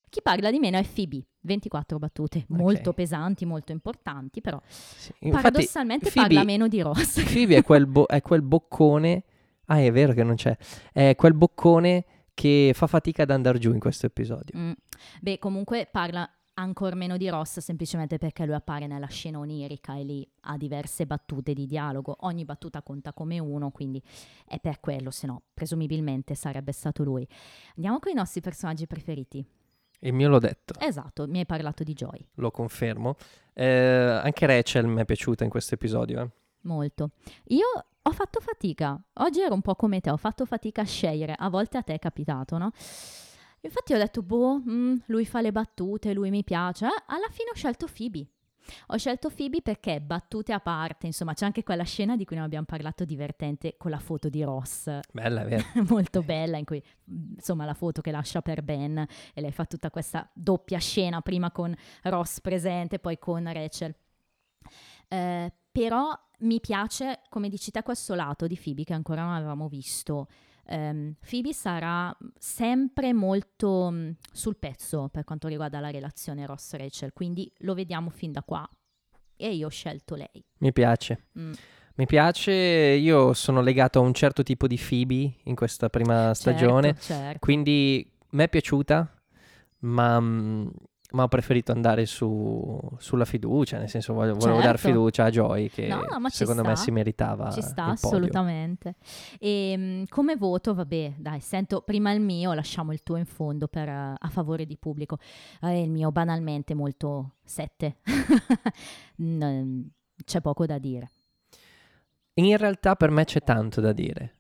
Chi parla di meno è Phoebe, 24 battute, molto pesanti, molto importanti, però Sì. Infatti, paradossalmente Phoebe- parla meno di Ross. Phoebe è quel, bo- è quel boccone. Ah, è vero che non c'è. È quel boccone che fa fatica ad andare giù in questo episodio. Mm. Beh, comunque parla ancora meno di Ross semplicemente perché lui appare nella scena onirica e lì ha diverse battute di dialogo. Ogni battuta conta come uno, quindi è per quello, se no presumibilmente sarebbe stato lui. Andiamo con i nostri personaggi preferiti. Il mio l'ho detto, Esatto, mi hai parlato di Joy, lo confermo. Eh, anche Rachel mi è piaciuta in questo episodio. eh. molto. Io ho fatto fatica, oggi ero un po' come te, ho fatto fatica a scegliere, a volte a te è capitato, no? Infatti ho detto, boh, mm, lui fa le battute, lui mi piace. Alla fine ho scelto Phoebe. Ho scelto Phoebe perché, battute a parte, insomma, c'è anche quella scena di cui non abbiamo parlato divertente con la foto di Ross, Bella, vero. molto bella, in cui, mm, insomma, la foto che lascia per Ben e lei fa tutta questa doppia scena, prima con Ross presente, poi con Rachel. Eh, però mi piace, come dici te, questo lato di Phoebe che ancora non avevamo visto. Ehm, Phoebe sarà sempre molto mm, sul pezzo per quanto riguarda la relazione Ross-Rachel, quindi lo vediamo fin da qua. E io ho scelto lei. Mi piace. Mm. Mi piace, io sono legato a un certo tipo di Phoebe in questa prima stagione, Certo, certo. quindi mi è piaciuta, ma, mm, ma ho preferito andare su- sulla fiducia, nel senso volevo Certo. fiducia a Joy che No, secondo me si meritava Ci sta assolutamente. E mm, come voto, vabbè, dai, sento prima il mio, lasciamo il tuo in fondo per, eh, a favore di pubblico. Eh, il mio banalmente molto 7. c'è poco da dire. In realtà per me c'è tanto da dire.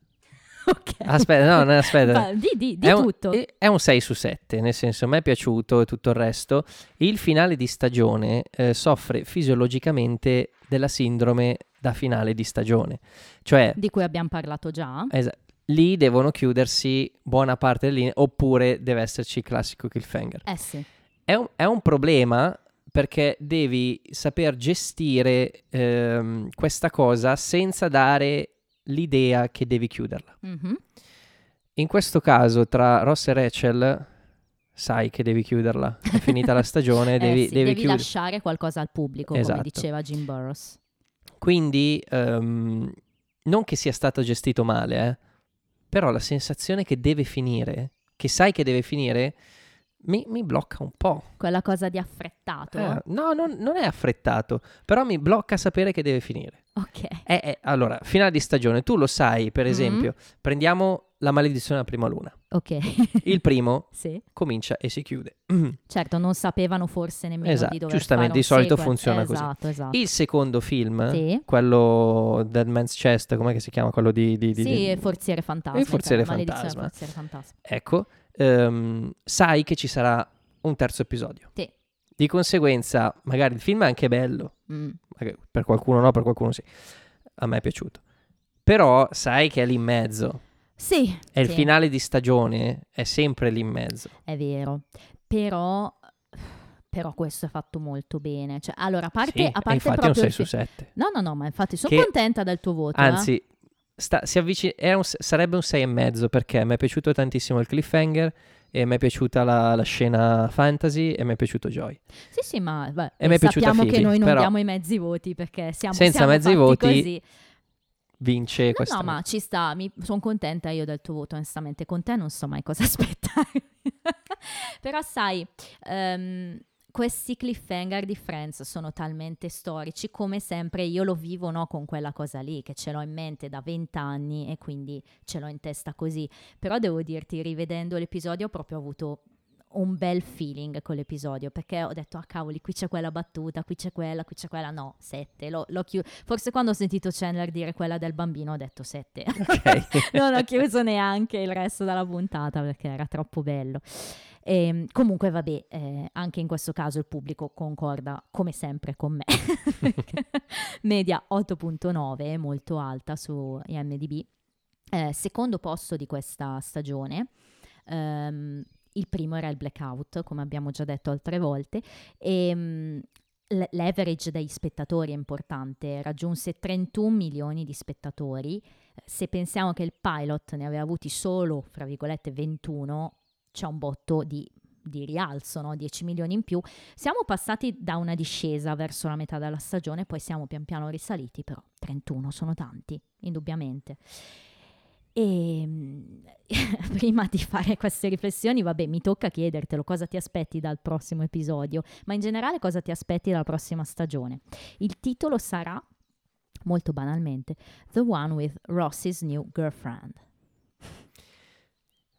Ok. Aspetta, no, no, aspetta. Va, di di, di è, un, tutto. è- è un 6 su 7, nel senso a me è piaciuto e tutto il resto. Il finale di stagione eh, soffre fisiologicamente della sindrome da finale di stagione. Cioè, Di cui abbiamo parlato già. esa- lì devono chiudersi buona parte delle linee oppure deve esserci il classico cliffhanger. Eh sì. È un, è un problema perché devi saper gestire ehm, questa cosa senza dare l'idea che devi chiuderla. Mhm. In questo caso, tra Ross e Rachel, sai che devi chiuderla. È finita la stagione, Eh devi, sì, devi devi chiudere. lasciare qualcosa al pubblico, Esatto. come diceva Jim Burrows. Quindi, ehm, non che sia stato gestito male, eh, però la sensazione che deve finire, che sai che deve finire, mi, mi blocca un po'. Quella cosa di affrettato. Eh, no, non, non è affrettato, però mi blocca sapere che deve finire. Ok. Eh, eh, allora, finale di stagione, tu lo sai, per Mhm. esempio, prendiamo la maledizione della prima luna. Ok. Il primo sì. comincia e si chiude. Certo, non sapevano forse nemmeno Esatto, di dover giustamente, di solito sequel. funziona così. Esatto, esatto. Il secondo film, Sì. quello Dead Man's Chest, com'è che si chiama? Quello di... di- di- Sì, di- forziere fantasma. Il forziere maledizione fantasma. forziere fantasma. Ecco, ehm, sai che ci sarà un terzo episodio. Sì. Di conseguenza, magari il film è anche bello, Mm. per qualcuno no, per qualcuno sì. A me è piaciuto. Però sai che è lì in mezzo. Sì, E il sì, finale di stagione è sempre lì in mezzo. è vero. Però, però questo è fatto molto bene. Cioè, allora, a parte, Sì, a parte infatti è un proprio 6 il su fi- 7. No, no, no, ma infatti sono Che- contenta del tuo voto. eh. Anzi, sta- si avvicina- un- sarebbe un 6 e mezzo perché mi è piaciuto tantissimo il cliffhanger e mi è piaciuta la, la scena fantasy e mi è piaciuto Joy. Sì, sì, ma beh, E è sappiamo che Phoebe, noi non diamo i mezzi voti perché siamo, Senza siamo mezzi voti, così. Vince No, questa. no, ma ci sta, sono contenta io del tuo voto, onestamente. Con te non so mai cosa aspettare. Però sai, ehm, questi cliffhanger di Friends sono talmente storici, come sempre io lo vivo no, con quella cosa lì, che ce l'ho in mente da vent'anni e quindi ce l'ho in testa così. Però devo dirti, rivedendo l'episodio ho proprio avuto un bel feeling con l'episodio perché ho detto ah cavoli qui c'è quella battuta qui c'è quella qui c'è quella no sette l'ho, l'ho chiu- forse quando ho sentito Chandler dire quella del bambino ho detto sette Ok. non ho chiuso neanche il resto della puntata perché era troppo bello Ehm, comunque vabbè eh, anche in questo caso il pubblico concorda come sempre con me media 8.9 molto alta su IMDb Eh, secondo posto di questa stagione ehm, il primo era il blackout, come abbiamo già detto altre volte, e l- l'average dei spettatori è importante, raggiunse 31 milioni di spettatori. Se pensiamo che il pilot ne aveva avuti solo, fra virgolette, 21, c'è un botto di, di rialzo, no? 10 milioni in più. Siamo passati da una discesa verso la metà della stagione, poi siamo pian piano risaliti, però 31 sono tanti, indubbiamente. E mm, prima di fare queste riflessioni, vabbè, mi tocca chiedertelo cosa ti aspetti dal prossimo episodio, ma in generale cosa ti aspetti dalla prossima stagione. Il titolo sarà, molto banalmente, The One with Ross's New Girlfriend.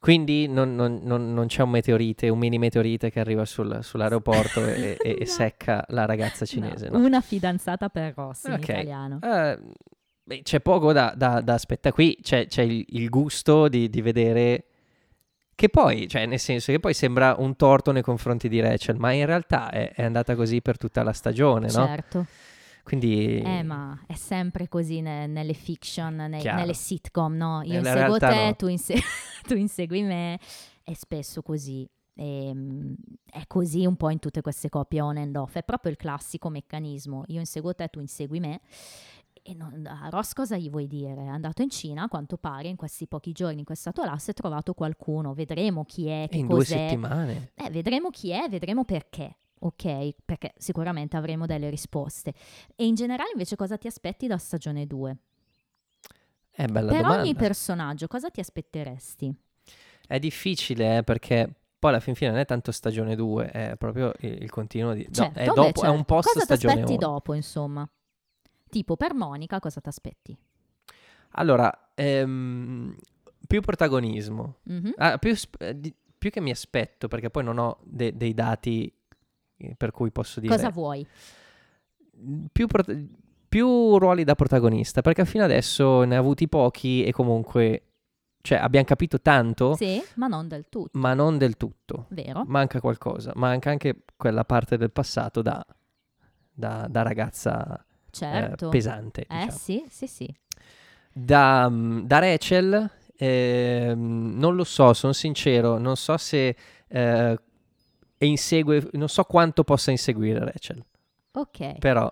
Quindi non, non- non- non c'è un meteorite, un mini meteorite che arriva sul- sull'aeroporto e, e- e No. secca la ragazza cinese, no? Una fidanzata per Ross in Ok. italiano. Eh, beh, c'è poco da, da, da aspettare qui, c'è, c'è il, il gusto di, di vedere che poi, cioè nel senso che poi sembra un torto nei confronti di Rachel, ma in realtà è, è andata così per tutta la stagione, no? Certo, Quindi eh, ma è sempre così ne- nelle fiction, nei- nelle sitcom, no? Io Nella inseguo te, no. tu, inse- tu insegui me, è spesso così. Ehm, è così un po' in tutte queste coppie on and off, è proprio il classico meccanismo. Io inseguo te, tu insegui me. E non, a Ross cosa gli vuoi dire? È andato in Cina, a quanto pare, in questi pochi giorni in là, si è trovato qualcuno. Vedremo chi è, e che in due cos'è. settimane. Eh, vedremo chi è, vedremo perché. Ok, perché sicuramente avremo delle risposte. E in generale invece cosa ti aspetti da stagione 2? È bella per domanda. ogni personaggio cosa ti aspetteresti? È difficile eh, perché poi alla fin fine non è tanto stagione 2, è proprio il, il continuo di... no, Certo, è, beh, dopo, è un certo. post Cosa ti stagione aspetti 1. dopo, insomma? Tipo per Monica cosa ti aspetti? Allora, ehm, più protagonismo. Mhm. Ah, più, sp- eh, di- più che mi aspetto, perché poi non ho de- dei dati eh, per cui posso dire... Cosa vuoi? più, prot- più ruoli da protagonista, perché fino adesso ne ha avuti pochi e comunque... Cioè, abbiamo capito tanto, Sì, ma non del tutto, ma non del tutto. vero? Manca qualcosa, manca anche quella parte del passato da, da- da ragazza eh, Certo. pesante. eh diciamo. sì, sì, sì. Da, mm, da Rachel, ehm, non lo so, sono sincero, non so se eh, insegue, non so quanto possa inseguire Rachel, Ok. però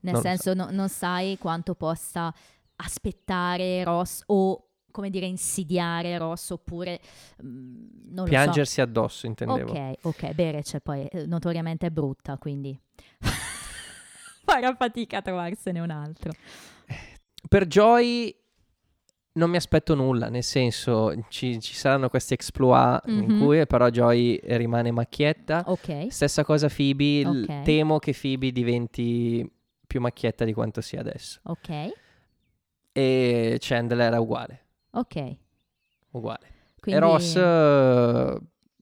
Nel non senso no- non sai quanto possa aspettare Ross o come dire insidiare Ross oppure mm, non lo so. piangersi addosso intendevo. Ok, ok, beh, Rachel poi eh, notoriamente è brutta, quindi farà fatica a trovarsene un altro. Per Joy non mi aspetto nulla, nel senso ci, ci saranno questi exploit in Mhm. cui però Joy rimane macchietta. Ok, Stessa cosa Phoebe, l- Ok. temo che Phoebe diventi più macchietta di quanto sia adesso. ok, E Chandler è uguale, ok. uguale. Quindi, E Ross, eh,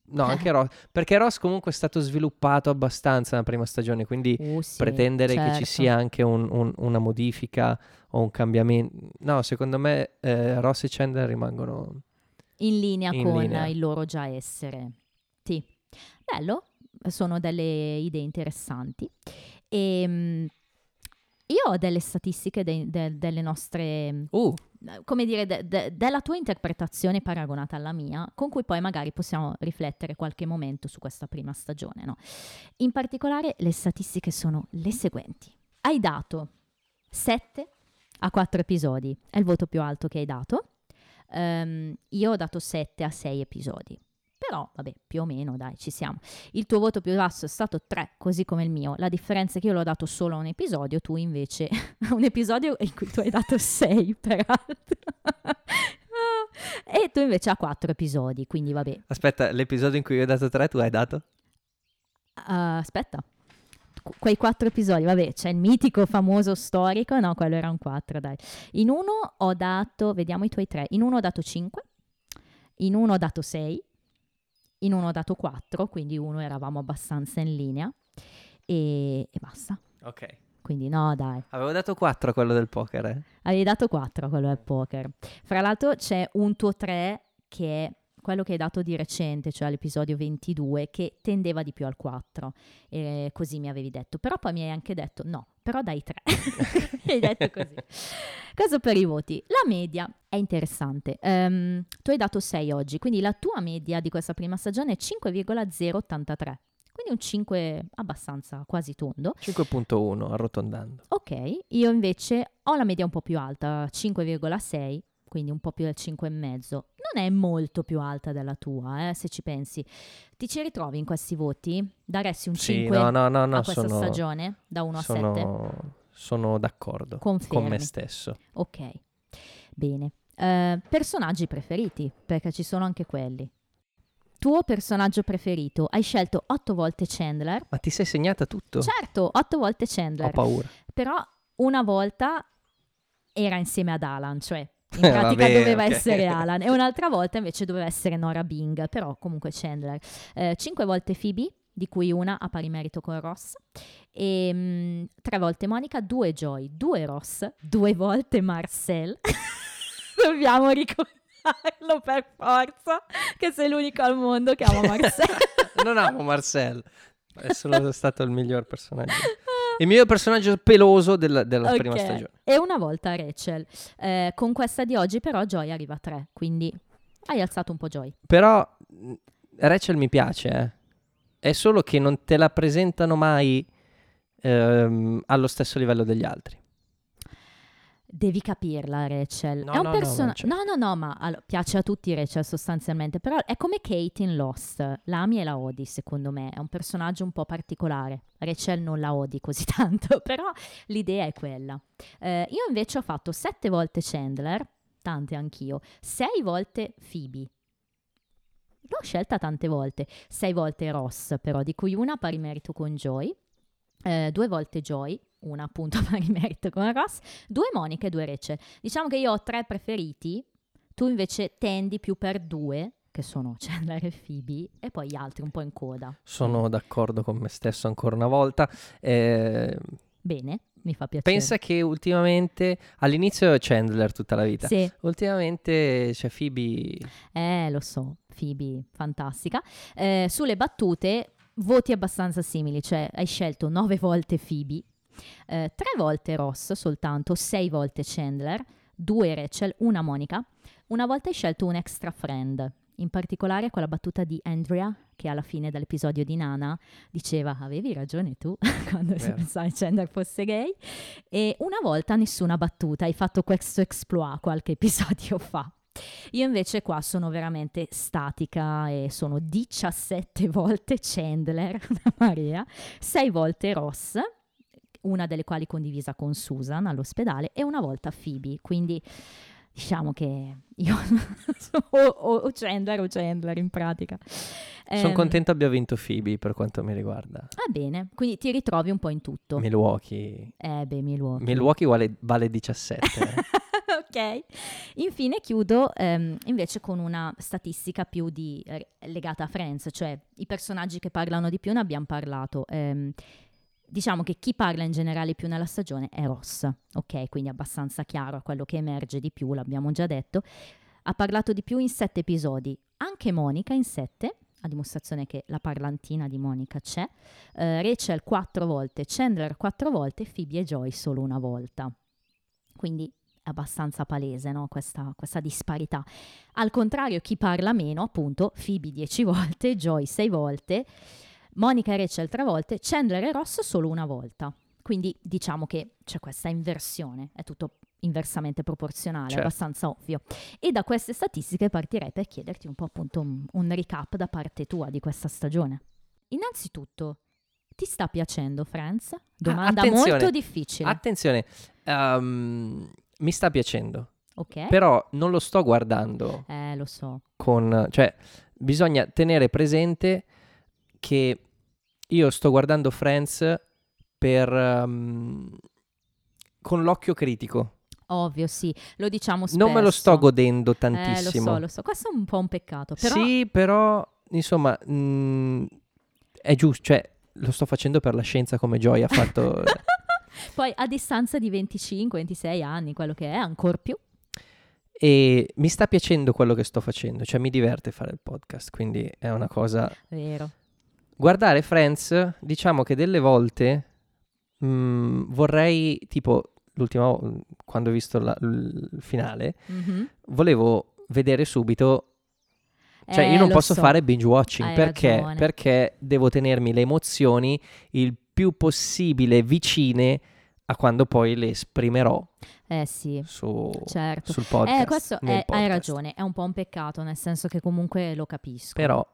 no, anche Ross, perché Ross comunque è stato sviluppato abbastanza nella prima stagione, quindi Uh, sì, pretendere che certo. ci sia anche un- un- una modifica o un cambiamento, no, secondo me eh, Ross e Chandler rimangono in linea in con linea. il loro già essere. Sì, bello, sono delle idee interessanti. E, io ho delle statistiche de- de- delle nostre, Uh, come dire, de- della tua interpretazione paragonata alla mia, con cui poi magari possiamo riflettere qualche momento su questa prima stagione. no? In particolare le statistiche sono le seguenti. Hai dato 7 a 4 episodi, è il voto più alto che hai dato. Ehm, io ho dato 7 a 6 episodi. Però, vabbè, più o meno, dai, ci siamo. Il tuo voto più basso è stato 3, così come il mio. La differenza è che io l'ho dato solo a un episodio, tu invece a un episodio in cui tu hai dato 6, peraltro. e tu invece a 4 episodi, quindi vabbè. aspetta, l'episodio in cui io ho dato 3 tu hai dato? Ah, aspetta. Qu- Quei quattro episodi, vabbè, c'è il mitico, famoso, storico, no, quello era un 4, dai. In uno ho dato, vediamo i tuoi tre, in uno ho dato 5, in uno ho dato 6 in uno ho dato 4, quindi uno eravamo abbastanza in linea e, e basta. Ok. Quindi no, dai. Avevo dato 4 a quello del poker, eh? Avevi dato 4 a quello del poker. Fra l'altro c'è un tuo 3 che è quello che hai dato di recente, cioè l'episodio 22, che tendeva di più al 4. E così mi avevi detto. Però poi mi hai anche detto no, però dai 3. mi hai detto così. Questo per i voti. La media è interessante. Ehm, tu hai dato 6 oggi, quindi la tua media di questa prima stagione è 5,083. Quindi un 5 abbastanza quasi tondo. 5.1 arrotondando. Ok, io invece ho la media un po' più alta, 5,6, quindi un po' più del 5,5. Non è molto più alta della tua, eh, se ci pensi. Ti ci ritrovi in questi voti? Daresti un Sì, 5 no, no, no, no, a questa sono, stagione, da 1 a 7? sono, sono d'accordo Confermi. con me stesso. Ok, bene. Eh, personaggi preferiti, perché ci sono anche quelli. Tuo personaggio preferito? Hai scelto 8 volte Chandler. Ma ti sei segnata tutto? Certo, 8 volte Ho Chandler. paura. però una volta era insieme ad Alan, cioè in Eh, pratica vabbè, doveva ok. essere Alan e un'altra volta invece doveva essere Nora Bing, però comunque Chandler. Eh, cinque volte Phoebe, di cui una a pari merito con Ross, e mm, tre volte Monica, due Joy, due Ross, due volte Marcel. Dobbiamo ricordarlo per forza, che sei l'unico al mondo che ama Marcel. non amo Marcel. È solo stato il miglior personaggio. Il miglior personaggio peloso della, della prima Ok. stagione. E una volta Rachel. Eh, con questa di oggi però Joy arriva a 3, quindi hai alzato un po' Joy. Però mh, Rachel mi piace, eh. È solo che non te la presentano mai ehm, allo stesso livello degli altri. Devi capirla Rachel. No, è un no, no, persona- ma cioè- no, no, no, ma allo- piace a tutti Rachel sostanzialmente, però è come Kate in Lost, la ami e la odi secondo me, è un personaggio un po' particolare. Rachel non la odi così tanto, però l'idea è quella. Eh, io invece ho fatto sette volte Chandler, tante anch'io, sei volte Phoebe. L'ho scelta tante volte, sei volte Ross però, di cui una pari merito con Joy, eh, due volte Joy, una appunto pari merito con Ross, due Monica e due Rachel. Diciamo che io ho tre preferiti, tu invece tendi più per due, che sono Chandler e Phoebe, e poi gli altri un po' in coda. Sono d'accordo con me stesso ancora una volta. Eh, Bene, mi fa piacere. pensa che ultimamente, all'inizio è Chandler tutta la vita. Sì, Ultimamente c'è Phoebe. eh, lo so, Phoebe, fantastica. Eh, sulle battute, voti abbastanza simili, cioè hai scelto nove volte Phoebe, eh, tre volte Ross soltanto, sei volte Chandler, due Rachel, una Monica. Una volta hai scelto un extra friend, in particolare quella battuta di Andrea, che alla fine dell'episodio di Nana diceva avevi ragione tu quando si Vero. pensava che Chandler fosse gay. E una volta nessuna battuta, hai fatto questo exploit qualche episodio fa. Io invece qua sono veramente statica e sono 17 volte Chandler, una marea, 6 volte Ross, una delle quali condivisa con Susan all'ospedale e una volta Phoebe, quindi diciamo che io o, o- Chandler o Chandler in pratica. Sono Ehm, contento abbia vinto Phoebe per quanto mi riguarda. Ah bene, quindi ti ritrovi un po' in tutto. Milwaukee. eh beh, Milwaukee. Milwaukee vale, vale 17. eh. ok. Infine chiudo ehm, invece con una statistica più di, eh, legata a Friends, cioè i personaggi che parlano di più ne abbiamo parlato. Ehm, diciamo che chi parla in generale più nella stagione è Ross, ok? Quindi abbastanza chiaro quello che emerge di più, l'abbiamo già detto. Ha parlato di più in sette episodi, anche Monica in sette, a dimostrazione che la parlantina di Monica c'è. Eh, Rachel quattro volte, Chandler quattro volte, Phoebe e Joy solo una volta. Quindi è abbastanza palese no? questa, questa disparità. Al contrario, chi parla meno, appunto, Phoebe 10 volte, Joy 6 volte, Monica e Rachel 3 volte, Chandler e Ross solo una volta. Quindi diciamo che c'è questa inversione, è tutto inversamente proporzionale, Certo. abbastanza ovvio. E da queste statistiche partirei per chiederti un po' appunto un, un recap da parte tua di questa stagione. Innanzitutto, ti sta piacendo Friends? Domanda attenzione. molto difficile. Attenzione, ehm, mi sta piacendo, ok? però non lo sto guardando eh, lo so. con... Cioè, bisogna tenere presente che io sto guardando Friends per... ehm, con l'occhio critico. Ovvio, sì, lo diciamo spesso. Non me lo sto godendo Eh, lo tantissimo. so, lo so. Questo è un po' un peccato, però Sì, però insomma, mh, è giusto, cioè, lo sto facendo per la scienza come Joy ha fatto. Poi a distanza di 25-26 anni, quello che è, ancora più. e mi sta piacendo quello che sto facendo, cioè mi diverte fare il podcast, quindi è una cosa... Vero. Guardare Friends, diciamo che delle volte mh, vorrei, tipo, l'ultima volta, quando ho visto la- il finale, Mhm. volevo vedere subito Cioè, Eh, io non posso so. fare binge watching Hai perché? ragione. Perché devo tenermi le emozioni il più possibile vicine a quando poi le esprimerò Eh sì, su, certo. sul podcast. Eh, questo è- hai podcast. ragione, è un po' un peccato, nel senso che comunque lo capisco. Però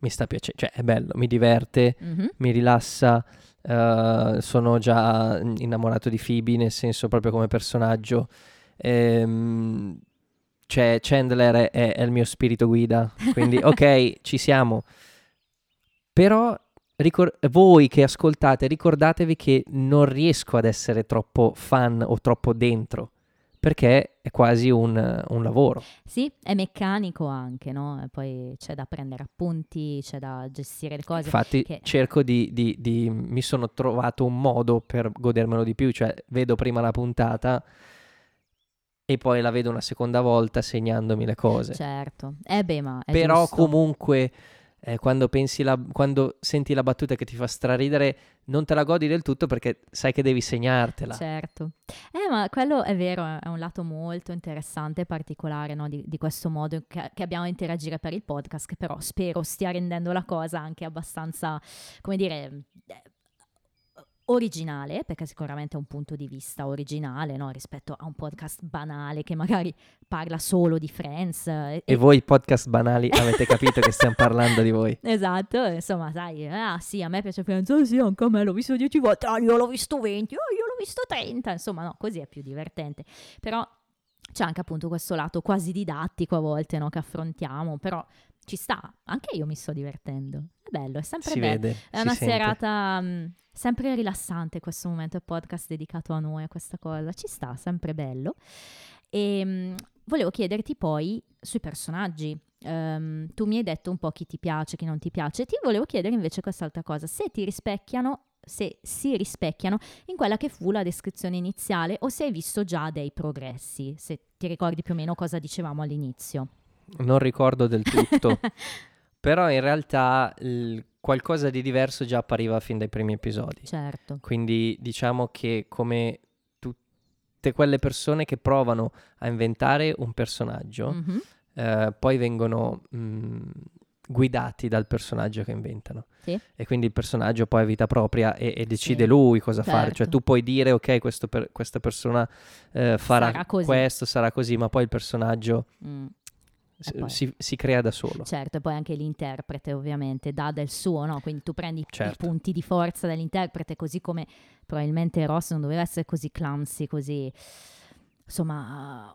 mi sta piacendo, cioè è bello, mi diverte, Mhm. mi rilassa. eh, sono già innamorato di Phoebe, nel senso proprio come personaggio. Ehm, cioè, Chandler è, è- è il mio spirito guida, quindi ok, ci siamo. Però ricor- voi che ascoltate, ricordatevi che non riesco ad essere troppo fan o troppo dentro, perché è quasi un, un lavoro. Sì, è meccanico anche, no? E poi c'è da prendere appunti, c'è da gestire le cose. Infatti che- cerco di, di- di- mi sono trovato un modo per godermelo di più, cioè vedo prima la puntata e poi la vedo una seconda volta segnandomi le cose. Certo. Eh beh, ma Però giusto. comunque eh, quando, la, quando senti la battuta che ti fa straridere non te la godi del tutto perché sai che devi segnartela. Certo. Eh, ma quello è vero, è un lato molto interessante e particolare no, di, di questo modo che, che abbiamo di interagire per il podcast, che però spero stia rendendo la cosa anche abbastanza, come dire, eh, originale, perché sicuramente è un punto di vista originale no, rispetto a un podcast banale che magari parla solo di Friends. eh, E voi podcast banali avete capito che stiamo parlando di voi. Esatto, insomma, sai, ah sì, a me piace Friends, ah sì, anche a me l'ho visto 10 volte, ah io l'ho visto 20, ah io l'ho visto 30, insomma, no, così è più divertente. Però c'è anche appunto questo lato quasi didattico a volte, no, che affrontiamo, però ci sta, anche io mi sto divertendo. È bello, è sempre Si bello. vede, È una sente. serata mh, sempre rilassante questo momento il podcast dedicato a noi, a questa cosa. Ci sta, sempre bello. E mh, volevo chiederti poi sui personaggi. Ehm, tu mi hai detto un po' chi ti piace, chi non ti piace. Ti volevo chiedere invece quest'altra cosa. Se ti rispecchiano, se si rispecchiano in quella che fu la descrizione iniziale o se hai visto già dei progressi. Se ti ricordi più o meno cosa dicevamo all'inizio. Non ricordo del tutto. Però in realtà il- qualcosa di diverso già appariva fin dai primi episodi. certo. Quindi diciamo che come tutte quelle persone che provano a inventare un personaggio, Mhm. eh, poi vengono mh, guidati dal personaggio che inventano. Sì. E quindi il personaggio poi ha vita propria e, e decide Sì, lui cosa fare. Cioè certo. tu puoi dire, ok, per- questa persona eh, farà Sarà questo, sarà così, ma poi il personaggio Mm. Poi- si, si crea da solo. Certo, e poi anche l'interprete ovviamente dà del suo, no? Quindi tu prendi i- i Certo. punti di forza dell'interprete, così come probabilmente Ross non doveva essere così clumsy, così... Insomma,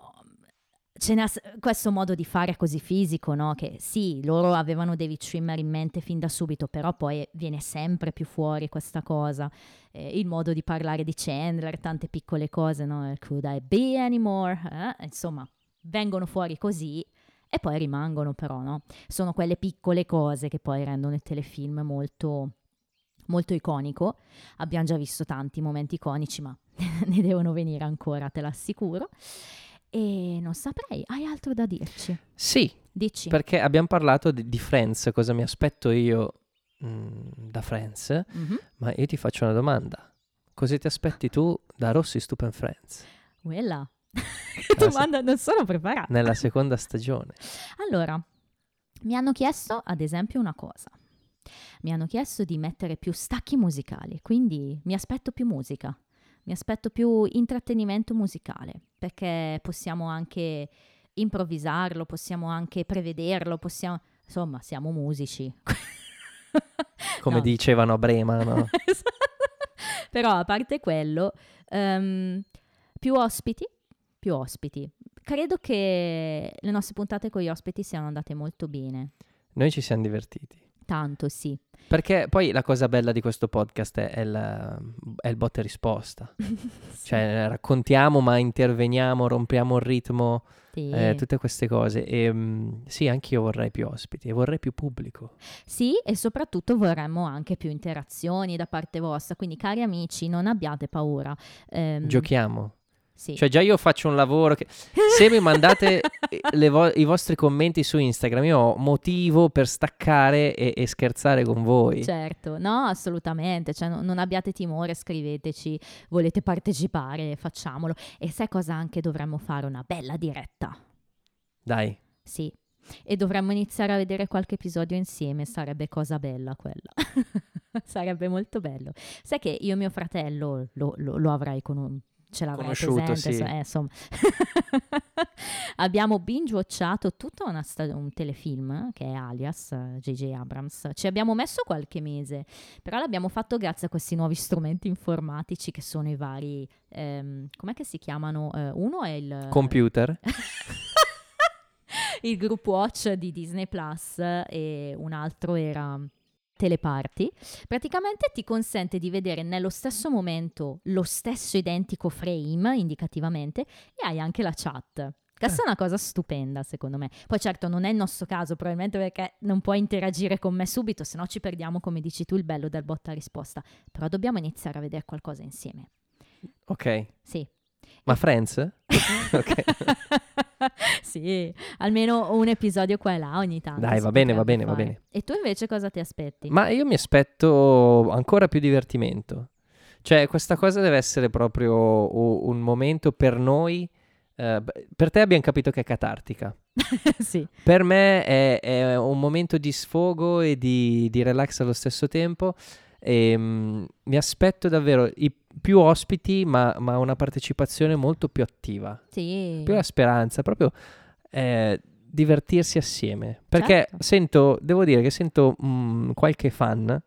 ce n'è s- questo modo di fare così fisico, no? Che sì, loro avevano David Schwimmer in mente fin da subito, però poi viene sempre più fuori questa cosa. Eh, il modo di parlare di Chandler, tante piccole cose, no? Could I be anymore? Eh? Insomma, vengono fuori così e poi rimangono però, no? Sono quelle piccole cose che poi rendono il telefilm molto molto iconico. Abbiamo già visto tanti momenti iconici, ma ne devono venire ancora, te l'assicuro. E non saprei, hai altro da dirci? Sì, Dici. perché abbiamo parlato di, di Friends, cosa mi aspetto io mh, da Friends, Mhm. ma io ti faccio una domanda. Cosa ti aspetti tu da Rossi Stupid Friends Quella. Che domanda, non sono preparata. nella seconda stagione? Allora, mi hanno chiesto ad esempio una cosa. Mi hanno chiesto di mettere più stacchi musicali, quindi mi aspetto più musica, mi aspetto più intrattenimento musicale, perché possiamo anche improvvisarlo, possiamo anche prevederlo, possiamo... Insomma, siamo musici. Come No. dicevano a Brema, no? Però a parte quello, ehm, più ospiti, più ospiti. Credo che le nostre puntate con gli ospiti siano andate molto bene. Noi ci siamo divertiti. Tanto sì. Perché poi la cosa bella di questo podcast è, il, è il botta e risposta. Cioè raccontiamo ma interveniamo, rompiamo il ritmo. Sì. eh, tutte queste cose. E mm, sì, anch'io vorrei più ospiti e vorrei più pubblico. Sì, e soprattutto vorremmo anche più interazioni da parte vostra, quindi cari amici, non abbiate paura. Ehm, Giochiamo. Sì. Cioè, già io faccio un lavoro che... Se mi mandate eh, vo- i vostri commenti su Instagram, io ho motivo per staccare e, e scherzare con voi. Certo, no, assolutamente, cioè, no- non abbiate timore, scriveteci, volete partecipare, facciamolo. E sai cosa anche dovremmo fare? Una bella diretta, Dai, sì. E dovremmo iniziare a vedere qualche episodio insieme, sarebbe cosa bella quella. sarebbe molto bello. Sai che io e mio fratello lo, lo- lo avrei con un... Ce l'avrei Conosciuto, presente, sì. eh, insomma. Abbiamo binge-watchato tutto una sta- un telefilm che è Alias, J.J. Abrams. Ci abbiamo messo qualche mese, però l'abbiamo fatto grazie a questi nuovi strumenti informatici che sono i vari... ehm, com'è che si chiamano? Eh, uno è il... computer. il group watch di Disney Plus e un altro era Teleparty. Praticamente ti consente di vedere nello stesso momento lo stesso identico frame indicativamente e hai anche la chat. Questa è una cosa stupenda, secondo me. Poi, certo, non è il nostro caso, probabilmente perché non puoi interagire con me subito, se no ci perdiamo, come dici tu, il bello del botta risposta. Però dobbiamo iniziare a vedere qualcosa insieme. Ok. Sì. Ma Friends? ok. sì, almeno un episodio qua e là ogni tanto. Dai, va bene, va bene, va fare. bene. E tu invece cosa ti aspetti? Ma io mi aspetto ancora più divertimento. Cioè, questa cosa deve essere proprio un momento per noi. eh, per te abbiamo capito che è catartica. sì, Per me è, è un momento di sfogo e di, di relax allo stesso tempo. E, mm, mi aspetto davvero i più ospiti, ma, ma una partecipazione molto più attiva. sì. Più la speranza, proprio eh, divertirsi assieme. Perché Certo. sento, devo dire che sento mm, qualche fan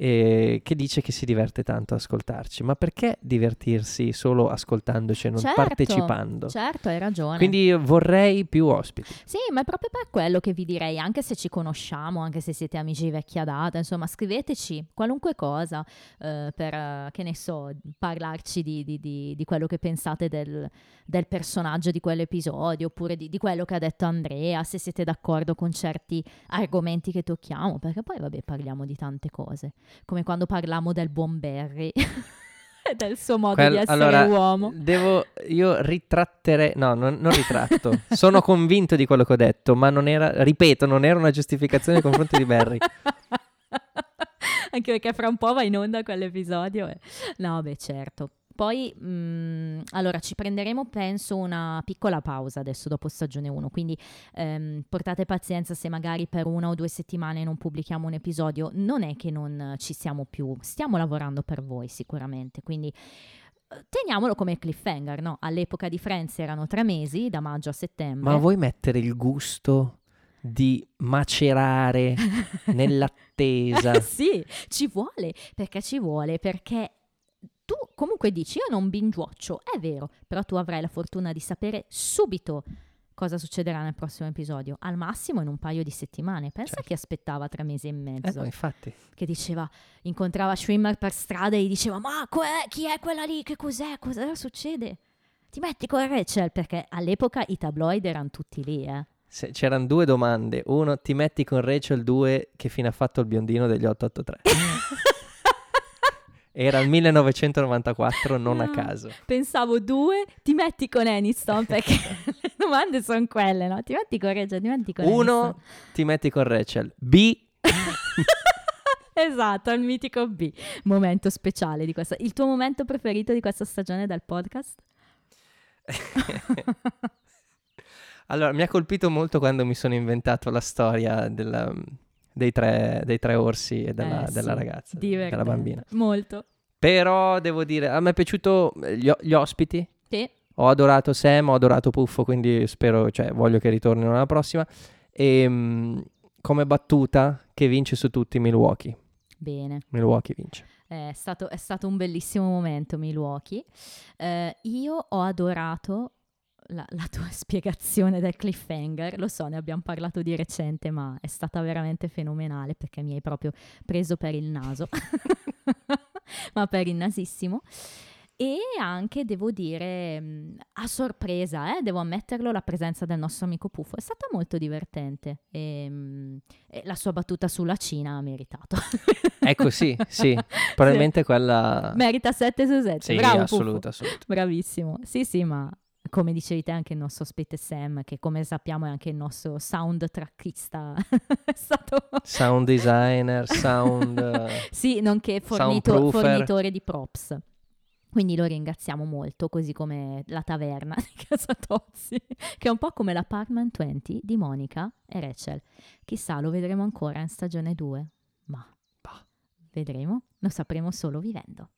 eh, che dice che si diverte tanto ad ascoltarci. Ma perché divertirsi solo ascoltandoci e non Certo, partecipando? Certo, hai ragione. Quindi vorrei più ospiti. Sì, ma è proprio per quello che vi direi, anche se ci conosciamo, anche se siete amici di vecchia data, insomma, scriveteci qualunque cosa eh, per, eh, che ne so, parlarci di, di- di- di quello che pensate del, del personaggio di quell'episodio, oppure di, di quello che ha detto Andrea, se siete d'accordo con certi argomenti che tocchiamo, perché poi, vabbè, parliamo di tante cose, come quando parlammo del buon Barry. e del suo modo Quel- di essere allora, uomo. Devo, io ritratterei, no, non, non ritratto. Sono convinto di quello che ho detto, ma non era, ripeto, non era una giustificazione nei confronti di Barry. Anche perché fra un po' va in onda quell'episodio. e- No, beh, certo. Poi, mm, allora, ci prenderemo, penso, una piccola pausa adesso dopo stagione 1, quindi ehm, portate pazienza se magari per una o due settimane non pubblichiamo un episodio, non è che non ci siamo più, stiamo lavorando per voi sicuramente, quindi eh, teniamolo come cliffhanger, no? All'epoca di Friends erano tre mesi, da maggio a settembre. Ma vuoi mettere il gusto di macerare nell'attesa? sì, ci vuole, perché ci vuole, perché tu comunque dici io non binge watcho, è vero, però tu avrai la fortuna di sapere subito cosa succederà nel prossimo episodio, al massimo in un paio di settimane. Pensa Certo. chi aspettava tre mesi e Eh, mezzo, no, infatti. che diceva, incontrava Schwimmer per strada e gli diceva ma que- chi è quella lì, che cos'è, cosa succede? Ti metti con Rachel, perché all'epoca i tabloid erano tutti lì, eh. Se- c'erano due domande. Uno, ti metti con Rachel? Due, che fine ha fatto il biondino degli 883? Era il 1994, non a caso. Pensavo due, ti metti con Aniston perché le domande sono quelle, no? Ti metti con Reggio, ti metti con Uno, Aniston. ti metti con Rachel. B, Esatto, il mitico B. Momento speciale di questa. Il tuo momento preferito di questa stagione del podcast? Allora, mi ha colpito molto quando mi sono inventato la storia della- dei, tre, dei tre orsi e della, Eh, della sì, ragazza, Divertente. della bambina. Molto. Però devo dire, a me è piaciuto eh, gli, gli ospiti. Sì. Ho adorato Sam, ho adorato Puffo, quindi spero, cioè, voglio che ritornino alla prossima. E mm, come battuta, che vince su tutti Milwaukee. Bene. Milwaukee vince. È stato, è stato un bellissimo momento, Milwaukee. Eh, io ho adorato la, la tua spiegazione del cliffhanger. Lo so, ne abbiamo parlato di recente, ma è stata veramente fenomenale perché mi hai proprio preso per il naso, ma per il nasissimo. E anche, devo dire, mh, a sorpresa, eh, devo ammetterlo, la presenza del nostro amico Puffo è stata molto divertente. E, mh, e la sua battuta sulla Cina ha meritato. Ecco, sì, sì, probabilmente quella... Merita 7 su 7. Sì, Bravo, assoluto, Puffo. assoluto. Bravissimo. Sì, sì, ma come dicevi te anche il nostro ospite Sam, che come sappiamo è anche il nostro soundtrackista, è stato... Sound designer, sound... eh, Sì, nonché fornito- fornitore di props. Quindi lo ringraziamo molto, così come la taverna di Casa Tozzi, che è un po' come l'Apartment 20 di Monica e Rachel. Chissà, lo vedremo ancora in stagione 2, ma Bah. vedremo, lo sapremo solo vivendo.